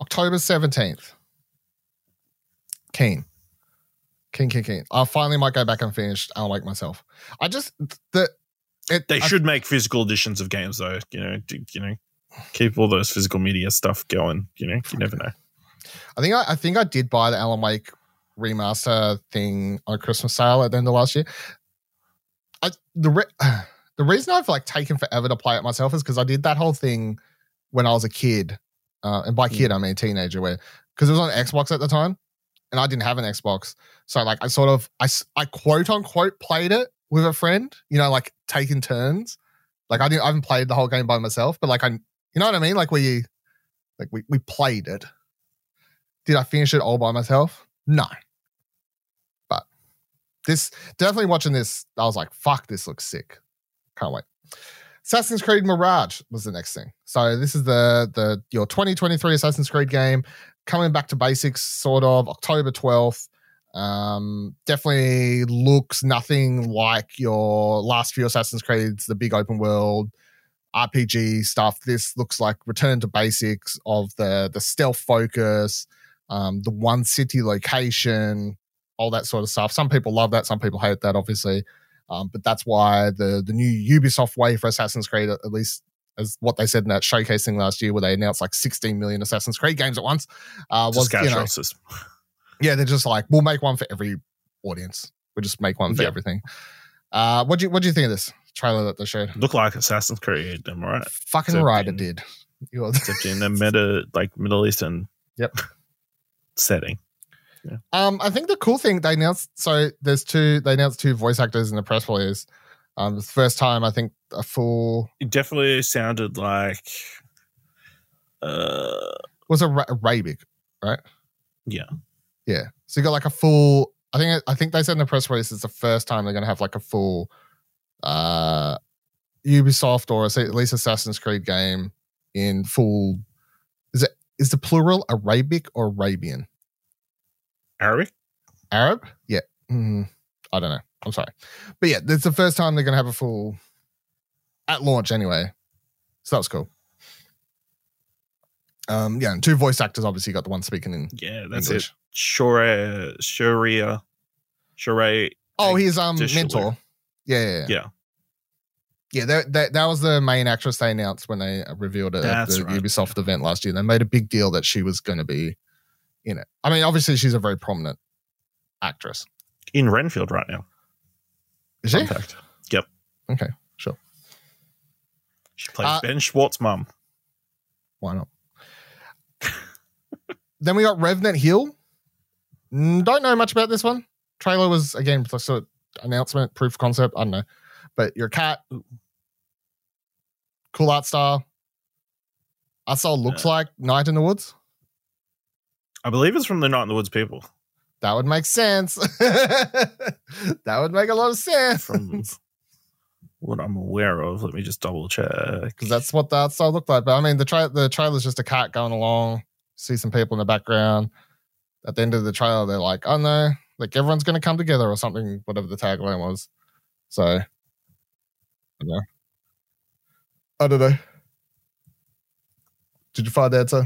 B: October 17th. Keen. Keen, keen, keen. I finally might go back and finish Alan Wake myself. I just, the, it,
C: they
B: I
C: should make physical editions of games though. You know, to, you know, keep all those physical media stuff going. You know, you never know.
B: I think I, I think I did buy the Alan Wake remaster thing on Christmas sale at the end of last year. I the re- [sighs] the reason I've like taken forever to play it myself is because I did that whole thing when I was a kid, uh, and by kid I mean teenager, where because it was on Xbox at the time, and I didn't have an Xbox, so like I sort of I I quote unquote played it with a friend, you know, like taking turns. Like I didn't I haven't played the whole game by myself, but like I you know what I mean, like you like we we played it. Did I finish it all by myself? No. But this definitely watching this, I was like, fuck, this looks sick. Can't wait. Assassin's Creed Mirage was the next thing. So this is the the your 2023 Assassin's Creed game coming back to basics, sort of October 12th. Um, definitely looks nothing like your last few Assassin's Creeds, the big open world RPG stuff. This looks like return to basics of the the stealth focus, um, the one city location, all that sort of stuff. Some people love that, some people hate that, obviously. Um, but that's why the the new Ubisoft way for Assassin's Creed, at least as what they said in that showcasing last year, where they announced like 16 million Assassin's Creed games at once, uh, was you know, [laughs] yeah, they're just like we'll make one for every audience. We'll just make one for
C: Yeah.
B: everything. Uh, what do you what do you think of this trailer that they showed?
C: Look like Assassin's Creed, am I right?
B: Fucking
C: So
B: right,
C: in-
B: it did. [laughs] You're-
C: Except in the meta, like Middle Eastern
B: Yep. [laughs]
C: setting.
B: Um, I think the cool thing they announced. So there's two. They announced two voice actors in the press release. Um, the first time I think a full
C: It definitely sounded like, uh,
B: was a Ra- Arabic, right?
C: yeah,
B: Yeah. So you got like a full. I think I think they said in the press release it's the first time they're going to have like a full, uh, Ubisoft or at least Assassin's Creed game in full. Is it is the plural Arabic or Arabian?
C: Arabic.
B: Arab? Yeah. Mm, I don't know. I'm sorry. But yeah, it's the first time they're going to have a full at launch anyway. So that was cool. Um, yeah, and two voice actors obviously got the one speaking in
C: Yeah, that's
B: English.
C: it. Shore, Sharia, Shore.
B: Oh, he's um
C: Dish
B: mentor. Yeah, yeah, yeah.
C: Yeah.
B: Yeah, that, that that was the main actress they announced when they revealed it
C: That's
B: at the
C: right.
B: Ubisoft event last year. They made a big deal that she was going to be in it. I mean, obviously she's a very prominent actress.
C: in Renfield right now.
B: Is she?
C: Fact. Yep.
B: Okay, sure.
C: She plays
B: Uh,
C: Ben Schwartz' mum.
B: Why not? [laughs] then we got Revenant Hill. Mm, Don't know much about this one. Trailer was again sort of announcement, proof of concept. I don't know, but you're a cat. Cool art style. Art style looks
C: Yeah.
B: like Night in the Woods.
C: I believe it's from the Not in the Woods people.
B: That would make sense. [laughs] that would make a lot of sense
C: From [laughs] what I'm aware of. Let me just double check.
B: because that's what the art looked like. But I mean, the tra- the trailer's just a cat going along. See some people in the background. At the end of the trailer, they're like, "Oh no, like everyone's going to come together" or something. Whatever the tagline was. So, I don't know. I don't know. Did you find the answer?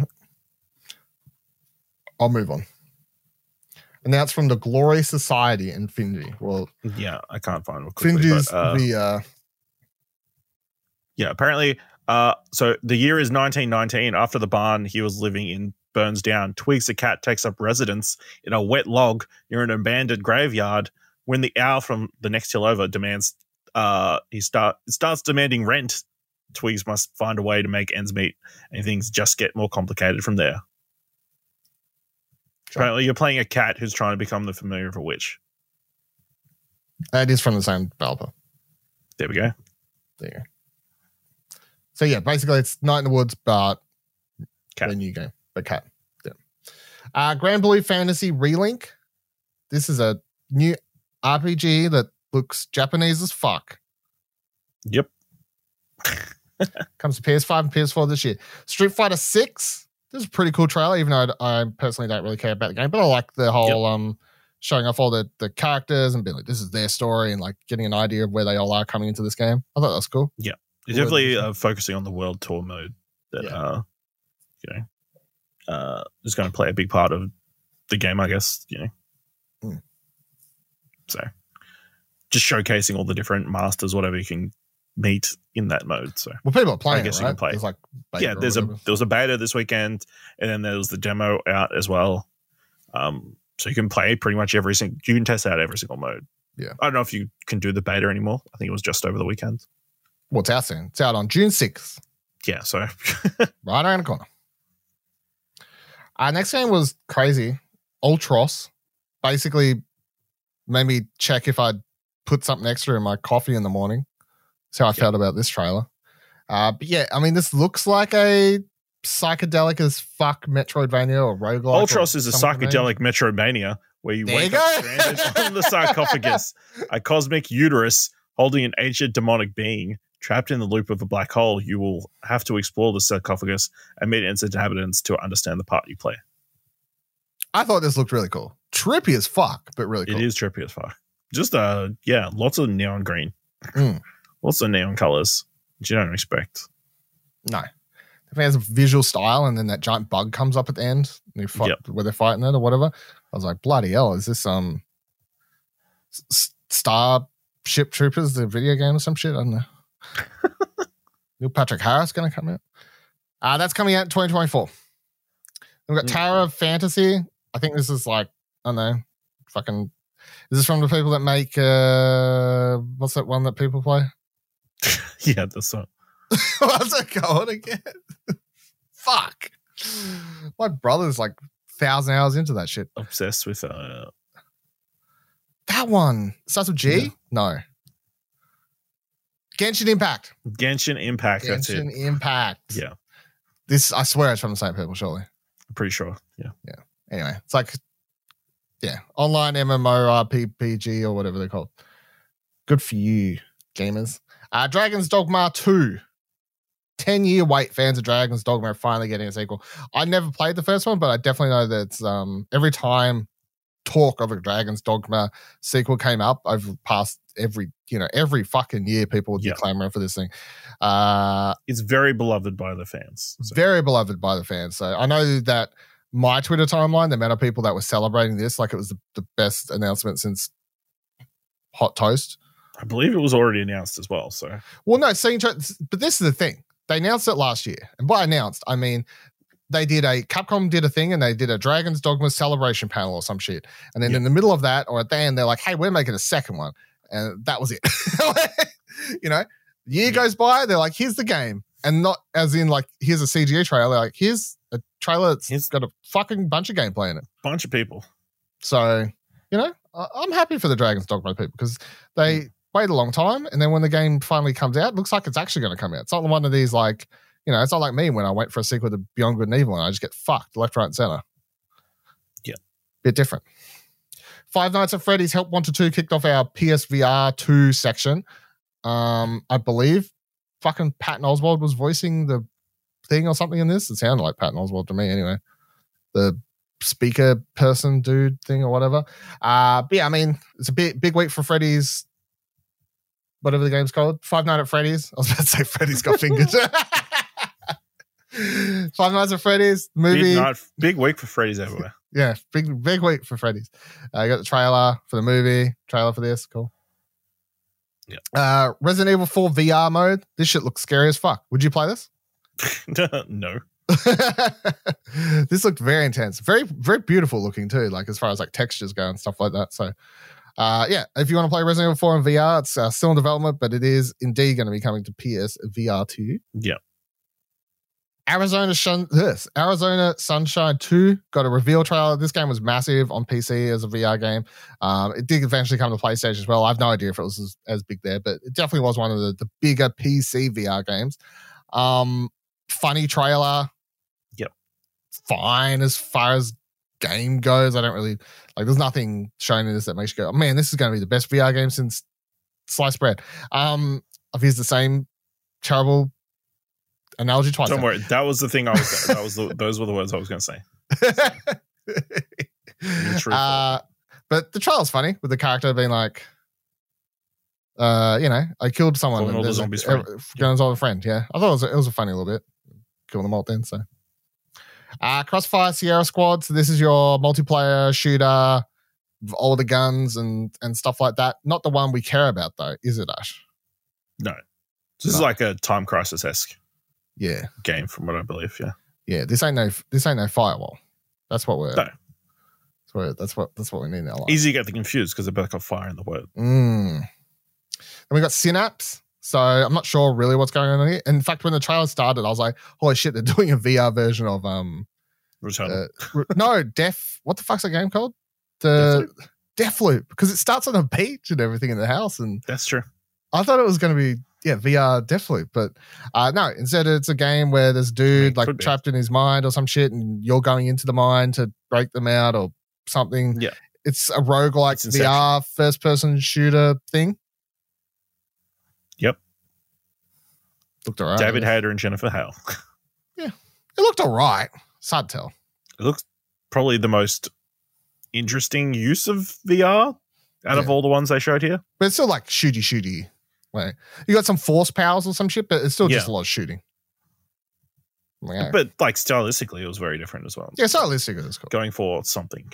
B: I'll move on. Announced from the Glory Society in Finji. Well,
C: Yeah, I can't find it quickly.
B: Finji's
C: But, uh,
B: the uh,
C: yeah, apparently, uh, so the year is 1919. After the barn he was living in burns down. Twigs the cat takes up residence in a wet log near an abandoned graveyard. When the owl from the next hill over demands, uh, he start starts demanding rent. Twigs must find a way to make ends meet, and things just get more complicated from there. Apparently, you're playing a cat who's trying to become the familiar of a witch.
B: That is from the same developer.
C: There we go.
B: There you go. So yeah, basically it's Night in the Woods, but
C: Cat.
B: a new game, but cat. Yeah. Uh, Granblue Fantasy Relink. This is a new RPG that looks Japanese as fuck.
C: Yep. [laughs]
B: Comes to PS5 and PS4 this year. Street Fighter 6. This is a pretty cool trailer, even though I, I personally don't really care about the game, but I like the whole um showing off all the, the characters and being like, this is their story and like getting an idea of where they all are coming into this game. I thought that was cool.
C: You're
B: World
C: definitely uh, focusing on the world tour mode that,
B: Yeah.
C: uh, you know, uh, is going to play a big part of the game, I guess. You know,
B: Mm.
C: so just showcasing all the different masters, whatever you can meet in that mode. So
B: Well, people are playing I
C: guess
B: it,
C: you can play.
B: There's like
C: yeah, there's a there was a beta this weekend, and then there was the demo out as well. Um, so you can play pretty much every single. You can test out every single mode.
B: Yeah.
C: I don't know if you can do the beta anymore. I think it was just over the weekend.
B: Well, it's out soon. It's out on June 6th,
C: Yeah, so [laughs]
B: right around the corner. Our next game was crazy. Ultros basically made me check if I'd put something extra in my coffee in the morning. That's how I
C: Yeah.
B: felt about this trailer. Uh, but yeah, I mean, this looks like a psychedelic as fuck Metroidvania or roguelike. or
C: Ultros is a psychedelic Metroidvania where you
B: There
C: wake
B: you
C: up stranded [laughs] on the sarcophagus, a cosmic uterus holding an ancient demonic being. Trapped in the loop of a black hole, you will have to explore the sarcophagus and meet its inhabitants to understand the part you play.
B: I thought this looked really cool. Trippy as fuck, but really cool.
C: It is trippy as fuck. Just uh, yeah, lots of neon green,
B: Mm.
C: Of neon colors, which you don't expect.
B: No. If it has a visual style and then that giant bug comes up at the end fight,
C: Yep.
B: where they're fighting it or whatever, I was like, bloody hell, is this um S- S- Starship Troopers, the video game or some shit? I don't know. [laughs] Neil Patrick Harris going to come out. Uh, that's coming out in 2024. We've got
C: Mm.
B: Tower of Fantasy. I think this is like, I don't know, fucking. Is this from the people that make, uh, what's that one that people play? [laughs]
C: yeah, that's not.
B: What's it called again? [laughs] Fuck. My brother's like thousand hours into that shit.
C: obsessed with uh
B: That one starts with G.
C: Yeah.
B: No. Genshin Impact.
C: Genshin Impact. That's it.
B: Genshin Impact.
C: Yeah,
B: This I swear it's from the same people. Surely.
C: I'm pretty sure. Yeah, Yeah.
B: Anyway, it's like yeah, online MMO RPG or whatever they're called. Good for you, gamers. Uh, Dragon's Dogma 2. 10 year wait, fans of Dragon's Dogma are finally getting a sequel. I never played the first one, but I definitely know that it's, um, every time talk of a Dragon's Dogma sequel came up over the past every, you know, every fucking year, people would be
C: Yeah.
B: clamoring for this thing. Uh,
C: it's very beloved by the fans. So,
B: very beloved by the fans. So I know that my Twitter timeline, the amount of people that were celebrating this like it was the, the best announcement since Hot Toast.
C: I believe it was already announced as well. So
B: Well, no, seeing, but this is the thing. They announced it last year, and by announced, I mean they did a Capcom did a thing, and they did a Dragon's Dogma celebration panel or some shit, and then
C: Yeah.
B: in the middle of that or at the end, they're like, "Hey, we're making a second one," and that was it. [laughs] you know, year
C: Yeah.
B: goes by, they're like, "Here's the game," and not as in like, "Here's a CGI trailer." They're like, "Here's a trailer that's
C: Here's-
B: got a fucking bunch of gameplay in it."
C: bunch of people.
B: So, you know, I- I'm happy for the Dragon's Dogma people because they wait a long time, and then when the game finally comes out, it looks like it's actually going to come out. It's not one of these like, you know, it's not like me when I wait for a sequel to Beyond Good and Evil and I just get fucked left, right, and center.
C: Yeah.
B: bit different. Five Nights at Freddy's Help Wanted 2 kicked off our PSVR two section. Um, I believe fucking Patton Oswalt was voicing the thing or something in this. It sounded like Patton Oswalt to me anyway. The speaker person dude thing or whatever. Uh, but yeah, I mean, it's a big big week for Freddy's, whatever the game's called. Five Nights at Freddy's. I was about to say Freddy's got fingers. [laughs] [laughs] Five Nights at Freddy's movie.
C: Big night, big week for Freddy's everywhere. [laughs]
B: Yeah, big big week for Freddy's. I uh, got the trailer for the movie, trailer for this. Cool.
C: Yeah.
B: Uh, Resident Evil 4 VR mode. This shit looks scary as fuck. Would you play this?
C: no,
B: this looked very intense, very very beautiful looking too. Like as far as like textures go and stuff like that. So, Uh, yeah, if you want to play Resident Evil 4 in VR, it's uh, still in development, but it is indeed going to be coming to PS VR 2.
C: Yeah.
B: Arizona Shun- this Arizona Sunshine 2 got a reveal trailer. This game was massive on PC as a VR game. Um, it did eventually come to PlayStation as well. I have no idea if it was as, as big there, but it definitely was one of the, the bigger PC VR games. Um, funny trailer.
C: Yep.
B: Fine as far as game goes. I don't really like. There's nothing shown in this that makes you go, oh, "Man, this is going to be the best VR game since sliced bread." Um, I've used the same terrible analogy twice.
C: Don't worry. That was the thing I was. that was the, [laughs] those were the words I was going to say. [laughs]
B: uh, but the trial's funny with the character being like, uh, you know, I killed someone.
C: Killing all the zombies.
B: Like, Going all a friend. Yeah, I thought it was, it was a funny little bit. Kill them all then. So, uh, Crossfire Sierra Squad. So this is your multiplayer shooter, all the guns and and stuff like that. Not the one we care about though, is it, Ash?
C: No, this no. is like a time crisis esque.
B: Yeah,
C: game from what I believe. Yeah,
B: yeah. This ain't no this ain't no firewall. That's what we're. No. That's what that's what that's what we need in our life.
C: Easy to get confused because they both got fire in the word.
B: Mm. And we got Synapse. So I'm not sure really what's going on here. In fact, when the trailer started, I was like, "Holy shit! They're [laughs] doing a VR version of um. Uh, no, Def. What the fuck's that game called? The Deathloop. Because it starts on a beach and everything in the house, and
C: that's true.
B: I thought it was going to be yeah VR Deathloop, but uh, no. Instead, it's a game where there's a dude like trapped in his mind or some shit, and you're going into the mind to break them out or something.
C: Yeah,
B: it's a roguelike VR first person shooter thing.
C: Yep.
B: Looked alright.
C: David Hayter and Jennifer Hale. [laughs]
B: yeah. It looked alright. Sad tell.
C: It looks probably the most interesting use of VR out yeah. of all the ones they showed here.
B: But it's still like shooty shooty. Like you got some force powers or some shit, but it's still yeah. just a lot of shooting.
C: Yeah. But like stylistically, it was very different as well.
B: Yeah, stylistically, it was cool.
C: Going for something.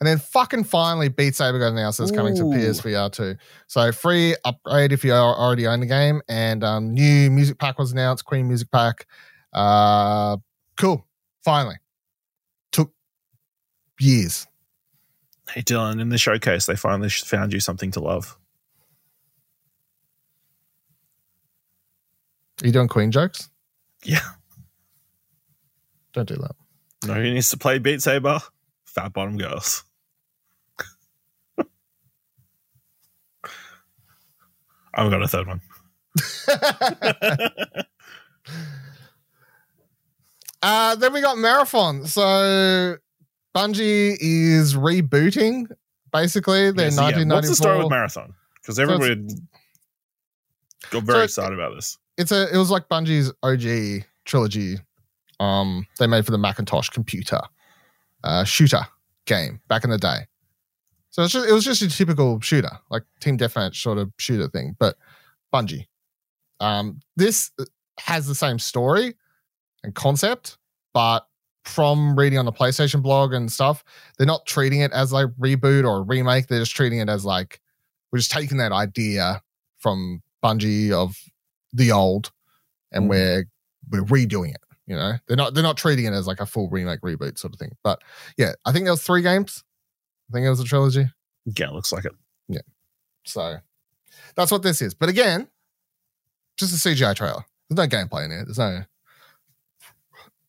B: And then fucking finally, Beat Saber got announced as coming to PSVR 2. So free upgrade if you already own the game. And um, new music pack was announced, Queen music pack. Uh, cool. Finally. Took years.
C: Hey, Dylan, in the showcase, they finally found you something to love.
B: Are you doing Queen jokes?
C: Yeah.
B: Don't do that.
C: No, he needs to play Beat Saber fat bottom girls. [laughs] I've got a third one. [laughs]
B: uh, then we got Marathon. So Bungie is rebooting basically their yes, 1994. Yeah. What's the
C: story with Marathon? Because everybody so got very so excited about this.
B: It's a it was like Bungie's OG trilogy um they made for the Macintosh computer uh, shooter game back in the day. So it was, just, it was just a typical shooter, like team deathmatch sort of shooter thing, but Bungie. Um, this has the same story and concept, but from reading on the PlayStation blog and stuff, they're not treating it as like reboot or remake. They're just treating it as like we're just taking that idea from Bungie of the old and mm. we're we're redoing it. You know, they're not they're not treating it as like a full remake reboot sort of thing. But yeah, I think there was three games. I think it was a trilogy.
C: Yeah, looks like it.
B: Yeah. So that's what this is. But again, just a CGI trailer. There's no gameplay in it. There's no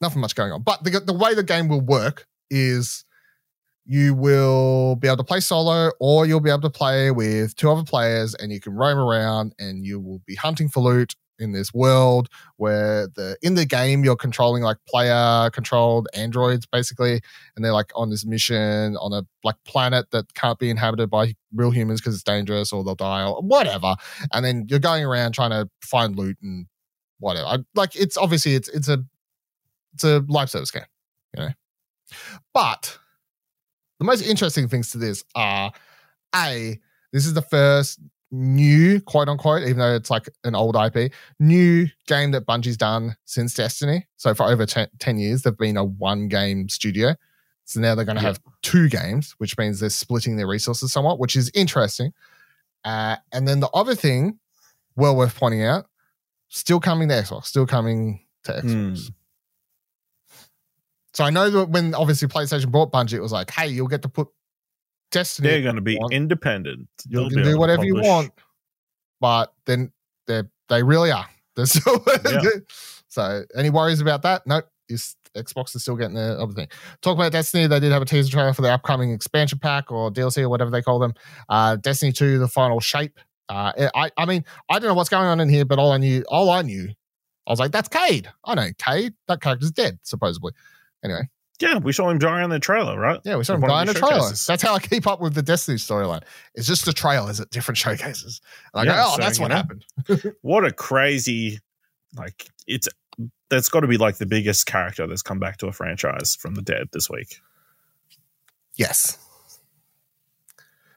B: nothing much going on. But the the way the game will work is you will be able to play solo or you'll be able to play with two other players and you can roam around and you will be hunting for loot in this world where the in the game you're controlling like player controlled androids basically and they're like on this mission on a like planet that can't be inhabited by real humans because it's dangerous or they'll die or whatever. And then you're going around trying to find loot and whatever. I, like it's obviously it's it's a it's a live service game you know? But the most interesting things to this are a this is the first new, quote unquote, even though it's like an old IP, new game that Bungie's done since Destiny. So for over 10, 10 years, they've been a one game studio. So now they're going to have two games, which means they're splitting their resources somewhat, which is interesting. Uh, and then the other thing, well worth pointing out, still coming to Xbox, still coming to Xbox. Mm. So I know that when obviously PlayStation bought Bungie, it was like, hey, you'll get to put Destiny,
C: They're going to be
B: want-
C: independent.
B: you
C: They'll
B: can
C: be
B: do whatever you want, but then they they really are. [laughs] They're still
C: Yeah. [laughs]
B: so any worries about that? Nope. Is Xbox is still getting the other thing. Talk about Destiny. They did have a teaser trailer for the upcoming expansion pack or DLC or whatever they call them. Uh, Destiny Two: The Final Shape. Uh, I I mean I don't know what's going on in here, but all I knew all I knew, I was like, that's Cayde. I know Cayde. That character's dead supposedly. Anyway,
C: Yeah, we saw him die in the trailer, right?
B: yeah, we saw him die in
C: the
B: trailer. That's how I keep up with the Destiny storyline. It's just the trailers at different showcases. And I
C: Yeah,
B: go, oh,
C: so,
B: that's what
C: know.
B: happened. [laughs]
C: What a crazy, like, it's that's got to be like the biggest character that's come back to a franchise from the dead this week.
B: Yes.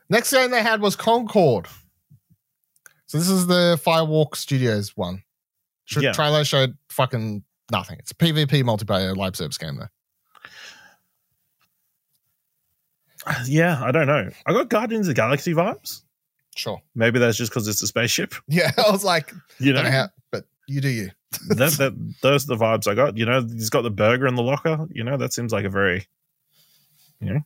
B: Next game they had was Concord. So this is the Firewalk Studios one. Tra-
C: Yeah.
B: Trailer showed fucking nothing. It's a PvP multiplayer live service game though. [sighs]
C: Yeah, I don't know. I got Guardians of the Galaxy vibes.
B: Sure.
C: Maybe that's just because it's a spaceship. [laughs]
B: Yeah, I was like,
C: You
B: don't
C: know,
B: know how, but you do you. [laughs]
C: that, that those are the vibes I got. You know, he's got the burger in the locker. You know, that seems like a very, you know,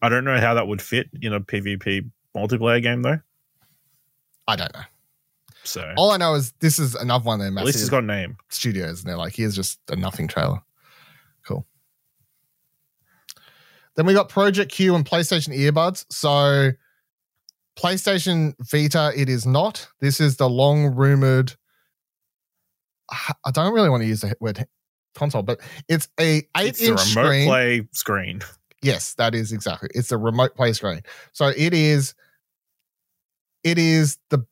C: I don't know how that would fit in a PvP multiplayer game though.
B: I don't know.
C: So
B: All I know is this is another one of their
C: at least
B: massive
C: he's got a name.
B: studios, and they're like, here's just a nothing trailer. Cool. Then we got Project Q and PlayStation earbuds. So PlayStation Vita, it is not. This is the long rumored. I don't really want to use the word console, but it's a eight
C: It's the remote
B: screen.
C: play screen.
B: Yes, that is exactly. It's a remote play screen. So it is it is the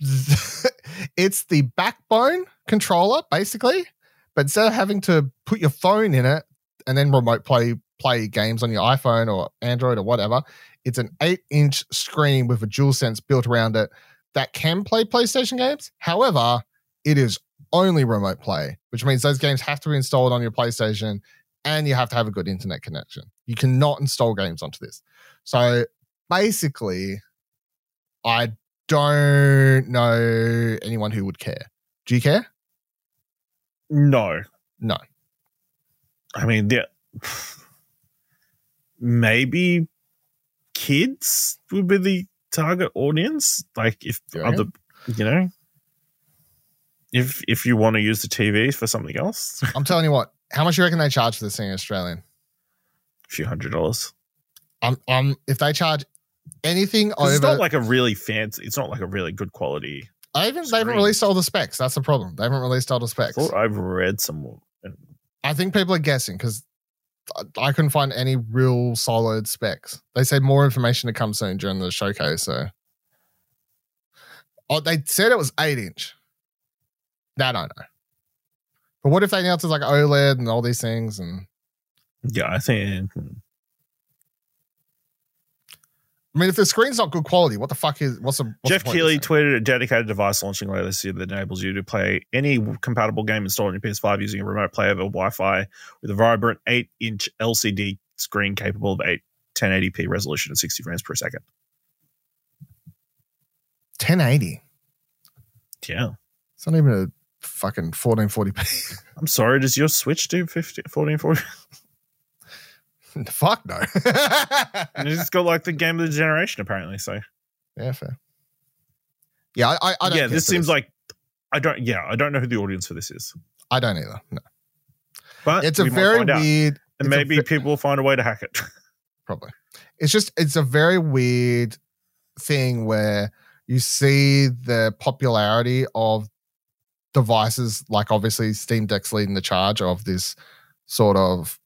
B: [laughs] it's the backbone controller basically, but instead of having to put your phone in it and then remote play play games on your iPhone or Android or whatever, it's an 8-inch screen with a DualSense built around it that can play PlayStation games. However, it is only remote play, which means those games have to be installed on your PlayStation and you have to have a good internet connection. You cannot install games onto this. So basically, I don't know anyone who would care. Do you care?
C: No,
B: No.
C: I mean, yeah, maybe kids would be the target audience. Like if other, you know, if if you want to use the TV for something else, [laughs]
B: I'm telling you what. How much do you reckon they charge for this thing in Australian?
C: a few hundred dollars.
B: Um, um, if they charge anything over,
C: It's not like a really fancy. It's not like a really good quality.
B: I even they haven't released all the specs. That's the problem. They haven't released all the
C: I
B: specs.
C: thought I've read some.
B: I think people are guessing because I couldn't find any real solid specs. They said more information to come soon during the showcase. So, oh, they said it was eight inch. That I know. But what if they announce it's like OLED and all these things? And
C: Yeah, I think hmm.
B: I mean, if the screen's not good quality, what the fuck is what's the what's
C: Geoff
B: the
C: Keighley tweeted a dedicated device launching later this year that enables you to play any compatible game installed on your PS5 using a remote play over Wi-Fi with a vibrant 8-inch LCD screen capable of 8 1080p resolution at 60 frames per second.
B: 1080.
C: Yeah.
B: It's not even a fucking 1440p.
C: I'm sorry, does your Switch do 50, 1440? [laughs] [laughs]
B: fuck no. [laughs]
C: and it's got like the game of the generation apparently, so.
B: yeah, fair. Yeah, I, I, don't
C: yeah, this seems like I don't yeah, I don't know who the audience for this is.
B: I don't either. No.
C: But
B: It's a very weird
C: and
B: it's a
C: maybe people will find a way to hack it. [laughs]
B: probably. It's just it's a very weird thing where you see the popularity of devices like obviously Steam Deck's leading the charge of this sort of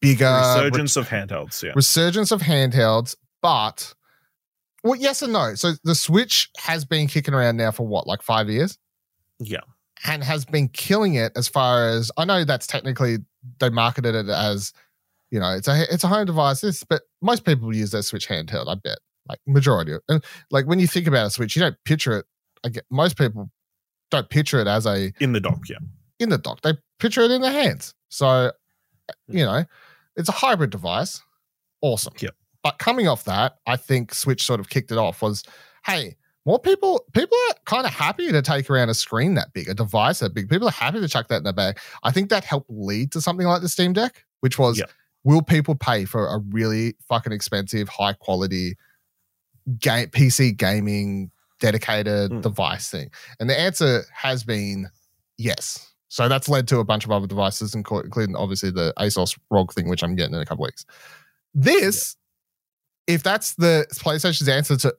B: bigger
C: Resurgence of handhelds, yeah.
B: resurgence of handhelds, but well, yes and no. So the Switch has been kicking around now for what, like five years?
C: Yeah.
B: and has been killing it as far as I know that's technically they marketed it as you know it's a it's a home device this but most people use their switch handheld I bet like majority of and like when you think about a switch you don't picture it I get most people don't picture it as a
C: In the dock, yeah.
B: in the dock they picture it in their hands so you know it's a hybrid device awesome
C: Yep.
B: but coming off that I think switch sort of kicked it off was hey more people people are kind of happy to take around a screen that big, a device that big. People are happy to chuck that in their bag. I think that helped lead to something like the Steam Deck, which was
C: Yep.
B: will people pay for a really fucking expensive, high quality game PC gaming dedicated
C: Mm.
B: device thing? And the answer has been yes. So that's led to a bunch of other devices, including obviously the ASUS ROG thing, which I'm getting in a couple weeks. This, if that's the PlayStation's answer to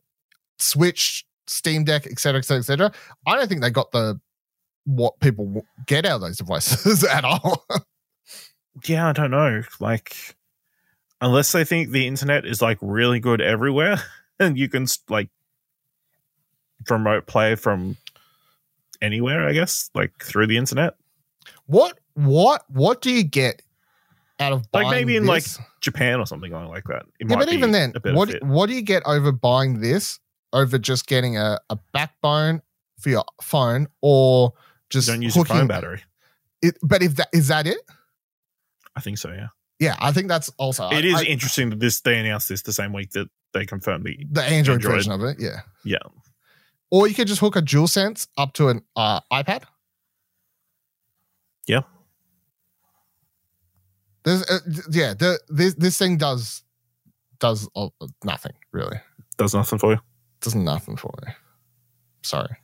B: Switch, Steam Deck, etc., cetera, etc., cetera, etc., I don't think they got the what people get out of those devices [laughs] at all.
C: Yeah, I don't know. Like, unless they think the internet is like really good everywhere, [laughs] and you can like remote play from anywhere, I guess, like through the internet.
B: what what what do you get out of
C: Like, maybe in, like. Japan or something like that. It
B: yeah, but even then, what what do you get over buying this over just getting a, a backbone for your phone or just
C: don't use your phone battery.
B: it? But if that is that it?
C: I think so. Yeah,
B: Yeah, I think that's also
C: it is
B: I-
C: interesting that this they announced this the same week that they confirmed the
B: the Android,
C: Android.
B: version of it. Yeah,
C: yeah.
B: Or you could just hook a DualSense up to an uh, iPad.
C: Yeah.
B: There's, uh, yeah, the, this this thing does does uh, nothing really.
C: Does nothing for you.
B: Does nothing for me. Sorry.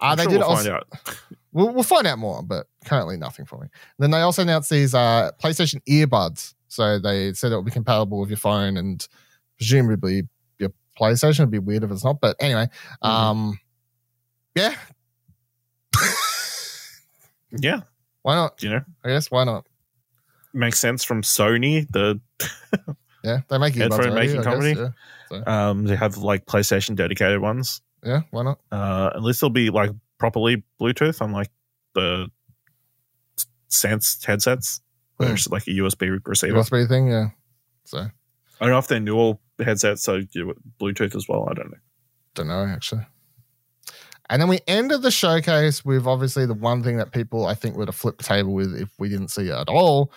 B: Uh, they
C: sure
B: did
C: we'll
B: also,
C: find out. [laughs]
B: We'll, we'll find out more, but currently nothing for me. Then they also announced these uh, PlayStation earbuds. So they said it will be compatible with your phone and presumably PlayStation. It'd be weird if it's not, but anyway,
C: Mhm.
B: um, yeah.
C: Yeah,
B: why not?
C: you know,
B: I guess why not?
C: makes sense from Sony. The [laughs]
B: Yeah, they make earbuds
C: Headphone
B: already,
C: making
B: I guess,
C: company?
B: Yeah.
C: um, they have like PlayStation dedicated ones.
B: yeah, why not?
C: Uh, at least they'll be like properly Bluetooth, unlike the Sense headsets, where it's like a USB receiver.
B: USB thing, yeah. So
C: I don't know if they're all headsets, so you know, Bluetooth as well. I don't know.
B: don't know actually. And then we ended the showcase with obviously the one thing that people I think would have flipped the table with if we didn't see it at all,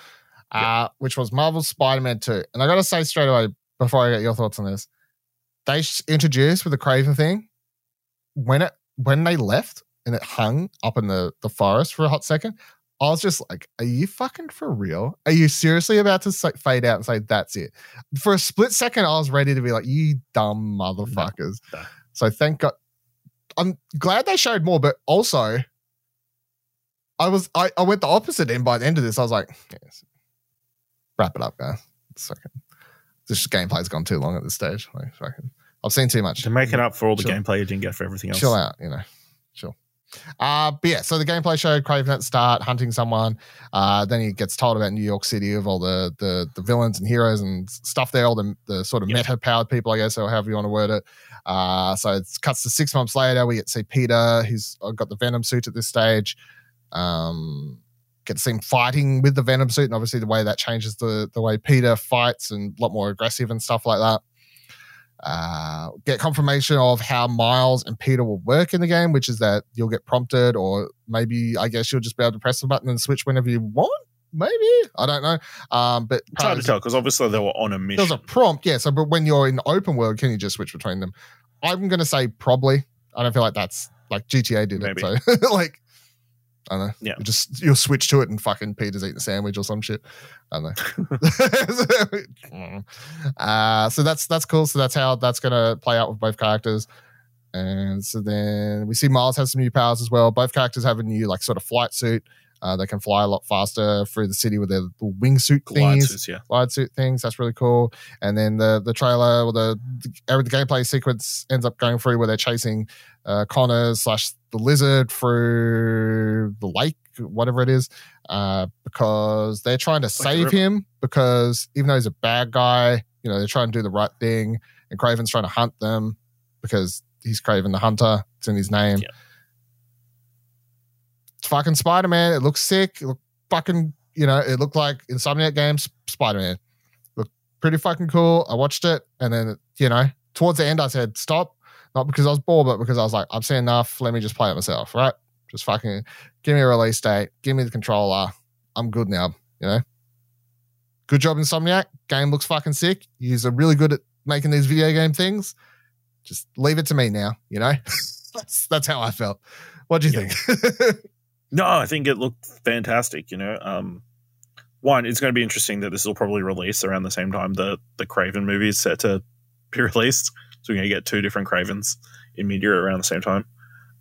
B: uh, which was Marvel's Spider-Man 2. And I gotta say straight away, before I get your thoughts on this, they introduced with the Kraven thing, when it when they left and it hung up in the, the forest for a hot second, I was just like, are you fucking for real? Are you seriously about to fade out and say that's it? For a split second, I was ready to be like, you dumb motherfuckers.
C: no.
B: So thank God. I'm glad they showed more, but also I was I, I went the opposite end by the end of this. I was like, yes, wrap it up, guys. It's fucking this gameplay's gone too long at this stage. Like fucking I've seen too much.
C: To make it up for all the
B: Chill.
C: gameplay you didn't get for everything else.
B: Chill out, you know. Uh, but yeah, so the gameplay showed Kraven at start hunting someone. Uh, then he gets told about New York City of all the the, the villains and heroes and stuff there, all the, the sort of
C: Yeah.
B: meta powered people, I guess, or however you want to word it. Uh, so it cuts to six months later. We get to see Peter, who's got the Venom suit at this stage. Um, get to see him fighting with the Venom suit, and obviously the way that changes the the way Peter fights and a lot more aggressive and stuff like that. Uh, get confirmation of how Miles and Peter will work in the game, which is that you'll get prompted, or maybe I guess you'll just be able to press the button and switch whenever you want. Maybe I don't know. Um, but
C: It's hard to tell because obviously they were on a mission.
B: there's a prompt, yeah. So, but when you're in open world, can you just switch between them? I'm going to say probably. I don't feel like that's like GTA did
C: Maybe.
B: it. So, [laughs] like, I don't know.
C: Yeah.
B: You just you'll switch to it and fucking Peter's eating a sandwich or some shit. I don't know. [laughs] [laughs] uh, so that's that's cool. So that's how that's going to play out with both characters. And so then we see Miles has some new powers as well. Both characters have a new like sort of flight suit. Uh, they can fly a lot faster through the city with their little wingsuit
C: Glide
B: thingies
C: suits, yeah.
B: glide suit things. That's really cool. And then the the trailer or the the, the gameplay sequence ends up going through where they're chasing uh, Connor slash the lizard through the lake, whatever it is, uh, because they're trying to save him. Because even though he's a bad guy, you know they're trying to do the right thing, and Kraven's trying to hunt them because he's Kraven the Hunter. It's in his name.
C: Yeah.
B: It's fucking Spider Man. It looks sick. It look fucking, you know, it looked like Insomniac Games Spider Man. Looked pretty fucking cool. I watched it, and then you know, towards the end, I said stop. Not because I was bored, but because I was like, I've seen enough. Let me just play it myself, right? Just fucking give me a release date. Give me the controller. I'm good now. You know. Good job, Insomniac. Game looks fucking sick. You're really good at making these video game things. Just leave it to me now. You know. [laughs] that's that's how I felt. What do you
C: Yeah.
B: think? [laughs]
C: No, I think it looked fantastic. You know, um, one, it's going to be interesting that this will probably release around the same time the the Kraven movie is set to be [laughs] released. So we're going to get two different Kravens in media around the same time.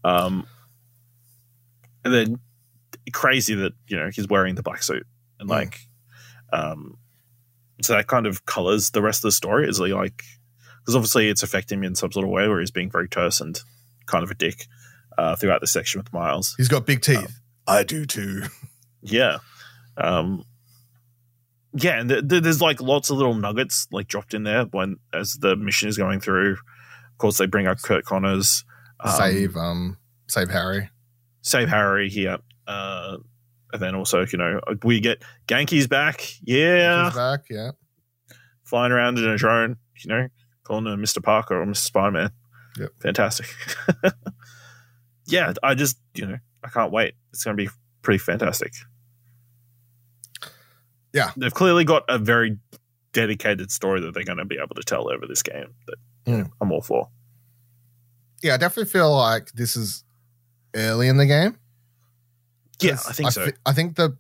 C: Um, and then crazy that you know he's wearing the black suit and like, um, so that kind of colors the rest of the story. Is like because obviously it's affecting him in some sort of way where he's being very terse and kind of a dick uh, throughout the section with Miles.
B: He's got big teeth. I do too. [laughs]
C: Yeah. Um, yeah, and th- th- there's like lots of little nuggets like dropped in there when as the mission is going through. Of course, they bring up Kurt Connors, um,
B: save um save Harry.
C: save Harry here, uh, and then also you know we get Ganke's back, yeah,
B: back, yeah.
C: flying around in a drone, you know, calling him Mr. Parker or Mr. Spider Man.
B: Yep.
C: Fantastic. [laughs] yeah, I just you know I can't wait. It's going to be pretty fantastic.
B: Yeah.
C: they've clearly got a very dedicated story that they're going to be able to tell over this game. That you know,
B: Mm.
C: I'm all for.
B: Yeah, I definitely feel like this is early in the game.
C: Yeah, I think so.
B: thi- I think the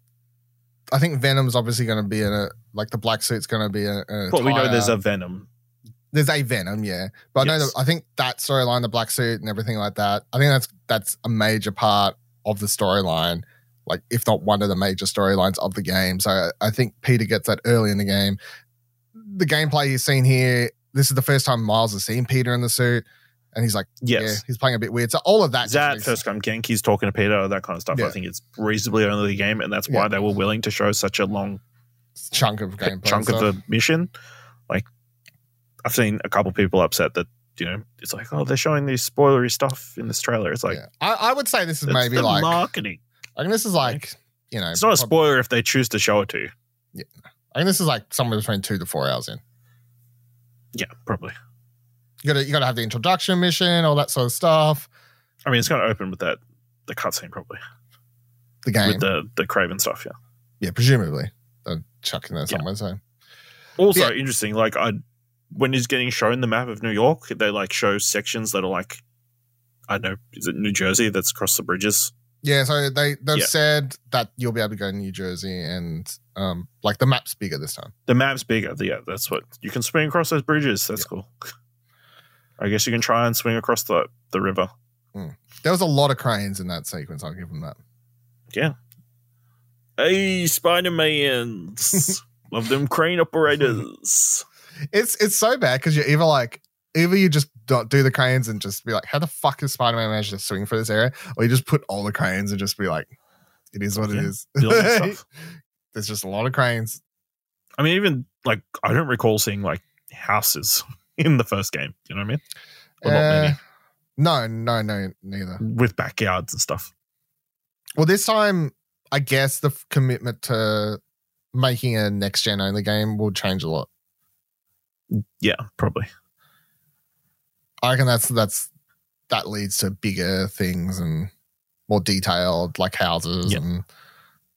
B: I think Venom's obviously going to be in a like the black suit's going to be in a.
C: Well, we know there's a Venom.
B: there's a Venom, yeah. But I know
C: Yes.
B: that I think that storyline, the black suit and everything like that. I think that's that's a major part of the storyline, like if not one of the major storylines of the game. So I, I think Peter gets that early in the game. The gameplay he's seen here, this is the first time Miles has seen Peter in the suit, and he's like, yeah,
C: Yes.
B: he's playing a bit weird. So all of that.
C: That
B: makes-
C: first time Ganke's talking to Peter, that kind of stuff.
B: Yeah.
C: I think it's reasonably early in the game, and that's why
B: Yeah.
C: they were willing to show such a long
B: chunk of gameplay,
C: chunk of the mission. Like, I've seen a couple people upset that you know it's like, oh, they're showing these spoilery stuff in this trailer. It's like
B: yeah. I, I would say this is maybe like
C: marketing.
B: I think this is like you know
C: It's not a spoiler if they choose to show it to you. Yeah.
B: I think this is like somewhere between two to four hours in.
C: Yeah, probably.
B: You gotta you gotta have the introduction mission, all that sort of stuff.
C: I mean, it's to open with that the cutscene probably
B: The game,
C: with the the Kraven stuff. Yeah.
B: yeah, presumably they're chucking there
C: Yeah.
B: somewhere. So
C: Also
B: Yeah.
C: interesting, like I when he's getting shown the map of New York, they like show sections that are like I don't know, is it New Jersey that's across the bridges?
B: yeah, so they they've
C: Yeah.
B: said that you'll be able to go to New Jersey and um like the map's bigger this time.
C: The map's bigger. Yeah, that's what you can swing across those bridges. That's cool. I guess you can try and swing across the the river.
B: There was a lot of cranes in that sequence. I'll give them that.
C: Yeah. Hey, Spider Mans. [laughs] Love them crane operators.
B: It's it's so bad because you're either like either you just don't do the cranes and just be like, how the fuck is Spider Man managed to swing for this area, or you just put all the cranes and just be like, it is what it
C: Yeah.
B: is.
C: Building [laughs] stuff.
B: There's just a lot of cranes.
C: I mean, even like I don't recall seeing like houses [laughs] in the first game. You know what I mean? Or not
B: Uh,
C: many.
B: No, no, no, neither.
C: With backyards and stuff.
B: Well, this time, I guess the f- commitment to making a next gen only game will change a lot.
C: Yeah, probably.
B: I reckon that's that's that leads to bigger things and more detailed like houses
C: Yeah.
B: and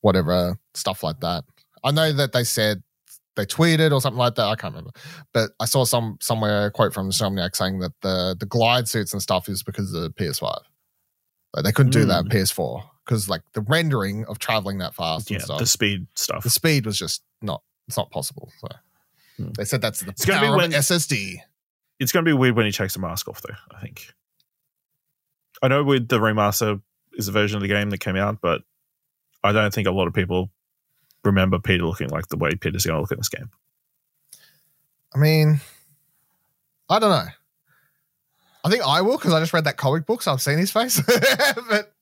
B: whatever stuff like that. I know that they said they tweeted or something like that. I can't remember, but I saw some somewhere a quote from Insomniac saying that the the glide suits and stuff is because of the PS5. Like they couldn't do that in
C: Mm.
B: PS4 because like the rendering of traveling that fast
C: Yeah,
B: and stuff,
C: the speed stuff.
B: the speed was just not it's not possible. So
C: Hmm.
B: they said that's the
C: It's gonna be
B: power
C: when-
B: SSD.
C: It's going to be weird when he takes the mask off, though. I think. I know with the remaster is a version of the game that came out, but I don't think a lot of people remember Peter looking like the way Peter's going to look in this game.
B: I mean, I don't know. I think I will because I just read that comic book, so I've seen his face. [laughs] but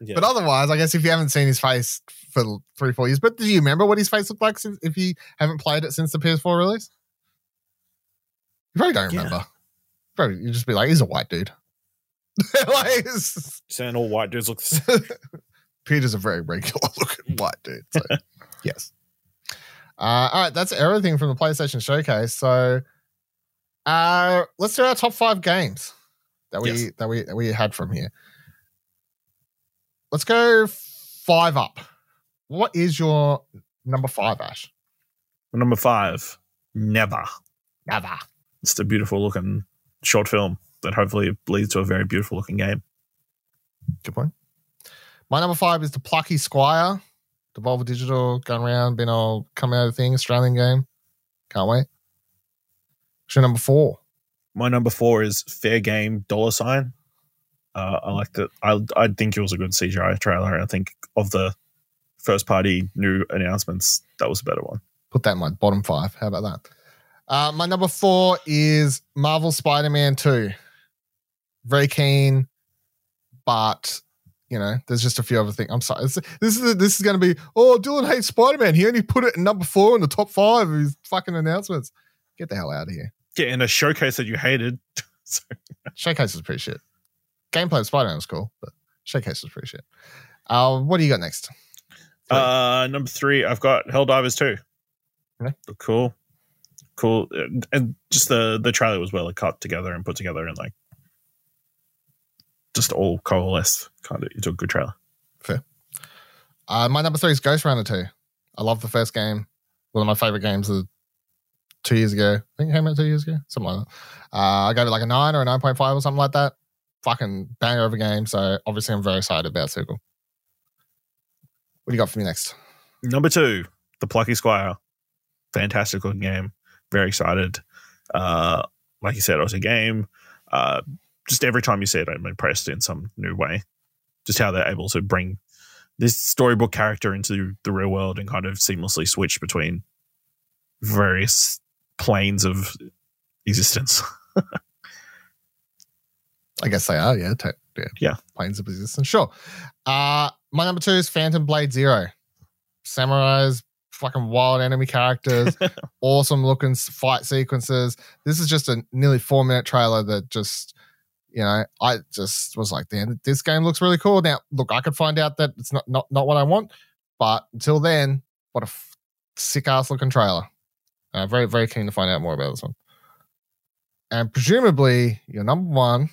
C: Yeah.
B: but otherwise, I guess if you haven't seen his face for three four years, but do you remember what his face looked like since, if you haven't played it since the PS4 release? You probably don't
C: Yeah.
B: remember. Probably you just be like, he's a white dude. [laughs] like,
C: saying all white dudes look the same. [laughs]
B: Peter's a very regular [laughs] looking white dude. So, yes. Uh, all right, that's everything from the PlayStation Showcase. So, uh, let's do our top five games that we
C: Yes.
B: that we that we had from here. Let's go five up. What is your number five, Ash?
C: Number five, Neva.
B: Neva.
C: It's the beautiful looking short film that hopefully leads to a very beautiful looking game.
B: Good point. My number five is the Plucky Squire. Devolver Digital going around, been all coming out of thing, Australian game. Can't wait. Show number four.
C: My number four is Fair Game Dollar Sign. Uh, I liked it. I I think it was a good CGI trailer. I think of the first party new announcements, that was a better one.
B: Put that in my bottom five. How about that? Uh, my number four is Marvel Spider Man 2. Very keen, but you know, there's just a few other things. I'm sorry. This, this is this is going to be. Oh, Dylan hates Spider Man. He only put it in number four in the top five of his fucking announcements. Get the hell out of here.
C: Yeah, in a showcase that you hated. [laughs]
B: Showcase was pretty shit. Gameplay of Spider Man was cool, but Showcase was pretty shit. Uh, what do you got next? Three.
C: Uh, number three, I've got Helldivers 2.
B: Okay.
C: Cool. Cool. And- just the, the trailer was well cut together and put together and like just all coalesced kind of into a good trailer. Fair.
B: Uh, my number three is Ghostrunner 2. I love the first game. One of my favorite games of two years ago. I think it came out two years ago, something like that. Uh, I gave it like a nine or a 9.5 or something like that. Fucking banger of a game. So obviously, I'm very excited about Circle. What do you got for me next?
C: Number two, The Plucky Squire. Fantastic looking game. Very excited. Uh, like you said, it was a game. Uh, just every time you see it, I'm impressed in some new way. Just how they're able to bring this storybook character into the real world and kind of seamlessly switch between various planes of existence. [laughs]
B: I guess they are, yeah. Yeah.
C: Yeah.
B: Planes of existence. Sure. Uh, my number two is Phantom Blade Zero. Samurais, fucking wild enemy characters, [laughs] awesome looking fight sequences. This is just a nearly four minute trailer that just, you know, I just was like, damn, this game looks really cool. Now, look, I could find out that it's not not, not what I want, but until then, what a f- sick ass looking trailer. Uh, very, very keen to find out more about this one. And presumably, your number one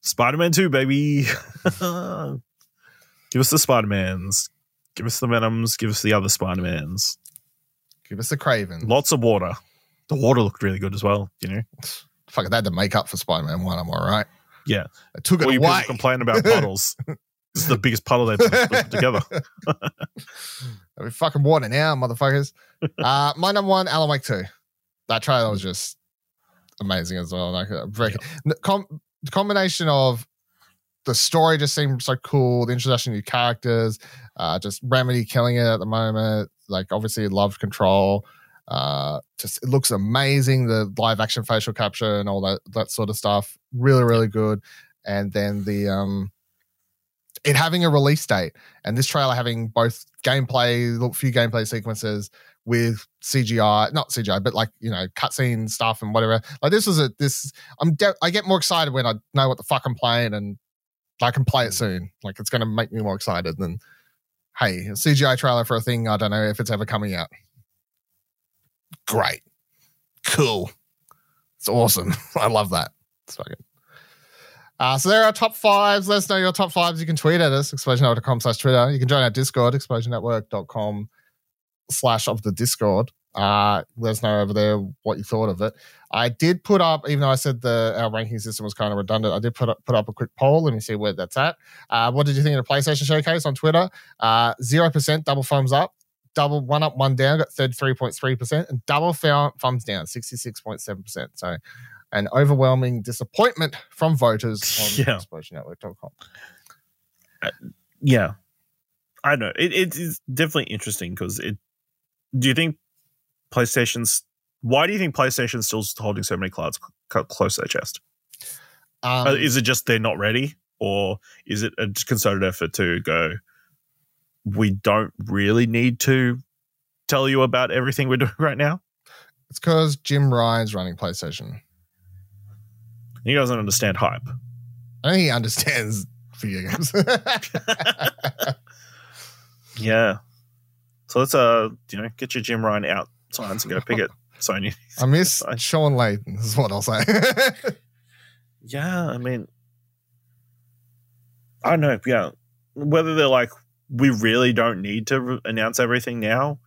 C: Spider Man 2, baby. [laughs] give us the Spider Mans. Give us the Venoms. Give us the other Spider Mans.
B: Give us the Kraven.
C: Lots of water. The water looked really good as well, you know? [sighs]
B: Fuck it, they had to make up for Spider Man 1. I'm all right.
C: Yeah.
B: They took
C: All
B: it
C: you people complain about [laughs] puddles. this is the biggest puddle they've put [laughs] together.
B: I'll be fucking water now, motherfuckers. uh, my number one, Alan Wake 2. That trailer was just amazing as well. Like, uh, very, com- the combination of the story just seemed so cool, the introduction of new characters, uh, just Remedy killing it at the moment. Like, obviously, loved Control. Uh, just it looks amazing. The live action facial capture and all that that sort of stuff, really, really good. And then the um, it having a release date and this trailer having both gameplay, a few gameplay sequences with CGI, not CGI, but like you know cutscene stuff and whatever. Like this was a this. I'm de- I get more excited when I know what the fuck I'm playing and I can play it soon. Like it's going to make me more excited than hey a CGI trailer for a thing I don't know if it's ever coming out. Great, cool, it's awesome. [laughs] I love that. It's fucking. Uh, so there are top fives. Let us know your top fives. You can tweet at us, explosionnetwork.com slash Twitter. You can join our Discord, explosionnetwork.com slash of the Discord. Uh, let us know over there what you thought of it. I did put up, even though I said the our ranking system was kind of redundant, I did put up put up a quick poll. Let me see where that's at. Uh, what did you think of the PlayStation Showcase on Twitter? Uh, Zero percent, double thumbs up. Double one up, one down, got thirty three point three percent, and double thumbs down, sixty six point seven percent. So, an overwhelming disappointment from voters [laughs] on
C: Yeah.
B: explosionnetwork.com.
C: yeah. I know. It, it is definitely interesting because it. Do you think PlayStation's. Why do you think PlayStation's still holding so many cards c- close to their chest?
B: Um,
C: Uh, is it just they're not ready, or is it a concerted effort to go? We don't really need to tell you about everything we're [laughs] doing right now.
B: it's because Jim Ryan's running PlayStation.
C: He doesn't understand hype.
B: I think he [laughs] understands video games. [laughs]
C: Yeah. So let's uh, you know, get your Jim Ryan out signs and go pick it, [laughs] Sony.
B: I miss. [laughs] Shawn Layden, is what I'll say. [laughs]
C: Yeah, I mean, I don't know. Yeah, whether they're like, we really don't need to re- announce everything now.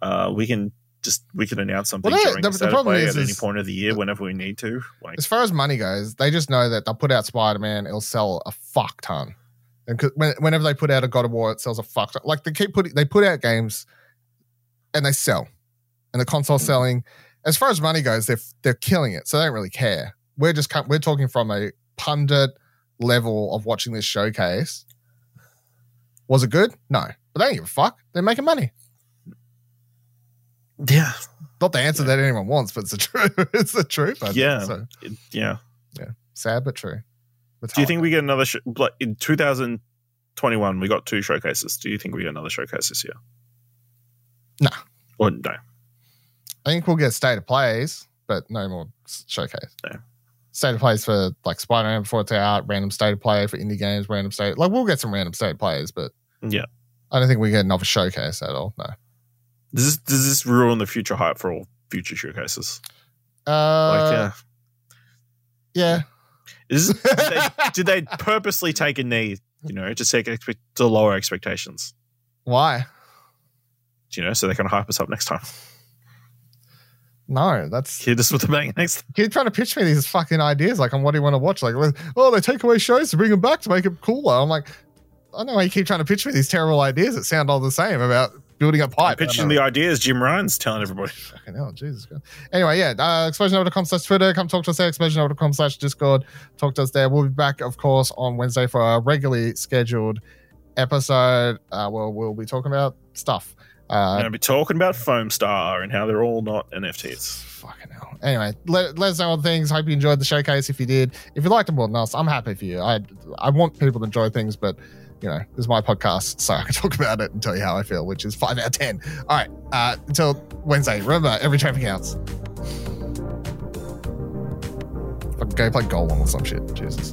C: Uh, we can just we can announce something
B: Well,
C: during
B: the-
C: the,
B: the problem
C: play
B: is-
C: at any point of the year, whenever we need to. Like,
B: as far as money goes, they just know that they'll put out Spider Man, it'll sell a fuck ton. And when, whenever they put out a God of War, it sells a fuck. ton- Like they keep putting, they put out games, and they sell, and the console
C: Mm.
B: selling. As far as money goes, they're they're killing it, so they don't really care. We're just we're talking from a pundit level of watching this showcase. Was it good? No, but they don't give a fuck. They're making money.
C: Yeah,
B: Not the answer that anyone wants, but it's the [laughs] truth. it's the truth. I think.
C: Yeah.
B: So
C: it- yeah.
B: sad but true. But
C: Do you think we get another sh- like in 2021? We got two showcases. Do you think we get another showcase this year?
B: No.
C: Or no?
B: I think we'll get state of plays, but no more showcase.
C: No.
B: State of plays for like Spider Man before it's out, random state of play for indie games, random state. Like we'll get some random state plays, but
C: Yeah.
B: I don't think we get another showcase at all. No.
C: Does this does this ruin the future hype for all future showcases?
B: Uh,
C: Like, yeah.
B: yeah.
C: Is [laughs] did, they, did they purposely take a knee? You know, to expect, to lower expectations.
B: Why?
C: Do You know, so they can hype us up next time.
B: No, that's
C: Hit us with a bang next.
B: keep trying to pitch me these fucking ideas. Like, on what do you want to watch? Like, oh, they take away shows to bring them back to make it cooler. I'm like, I don't know why you keep trying to pitch me these terrible ideas that sound all the same about building up hype.
C: Pitching the ideas Jim Ryan's telling everybody. [laughs]
B: Fucking hell, Jesus God. Anyway, yeah, uh, explosionhour.com slash Twitter. Come talk to us there. Explosionhour.com slash Discord. Talk to us there. We'll be back, of course, on Wednesday for a regularly scheduled episode. Uh, where we'll be talking about stuff. Uh,
C: going to be talking about Foam Star and how they're all not NFTs.
B: fucking hell. Anyway, let, let us know on things. Hope you enjoyed the showcase. If you did, if you liked it more than us, I'm happy for you. I I want people to enjoy things, but you know, this is my podcast, so [laughs] I can talk about it and tell you how I feel, which is five out of ten. All right, uh, until Wednesday. Remember, every trophy counts. Go play Gollum or some shit. Jesus.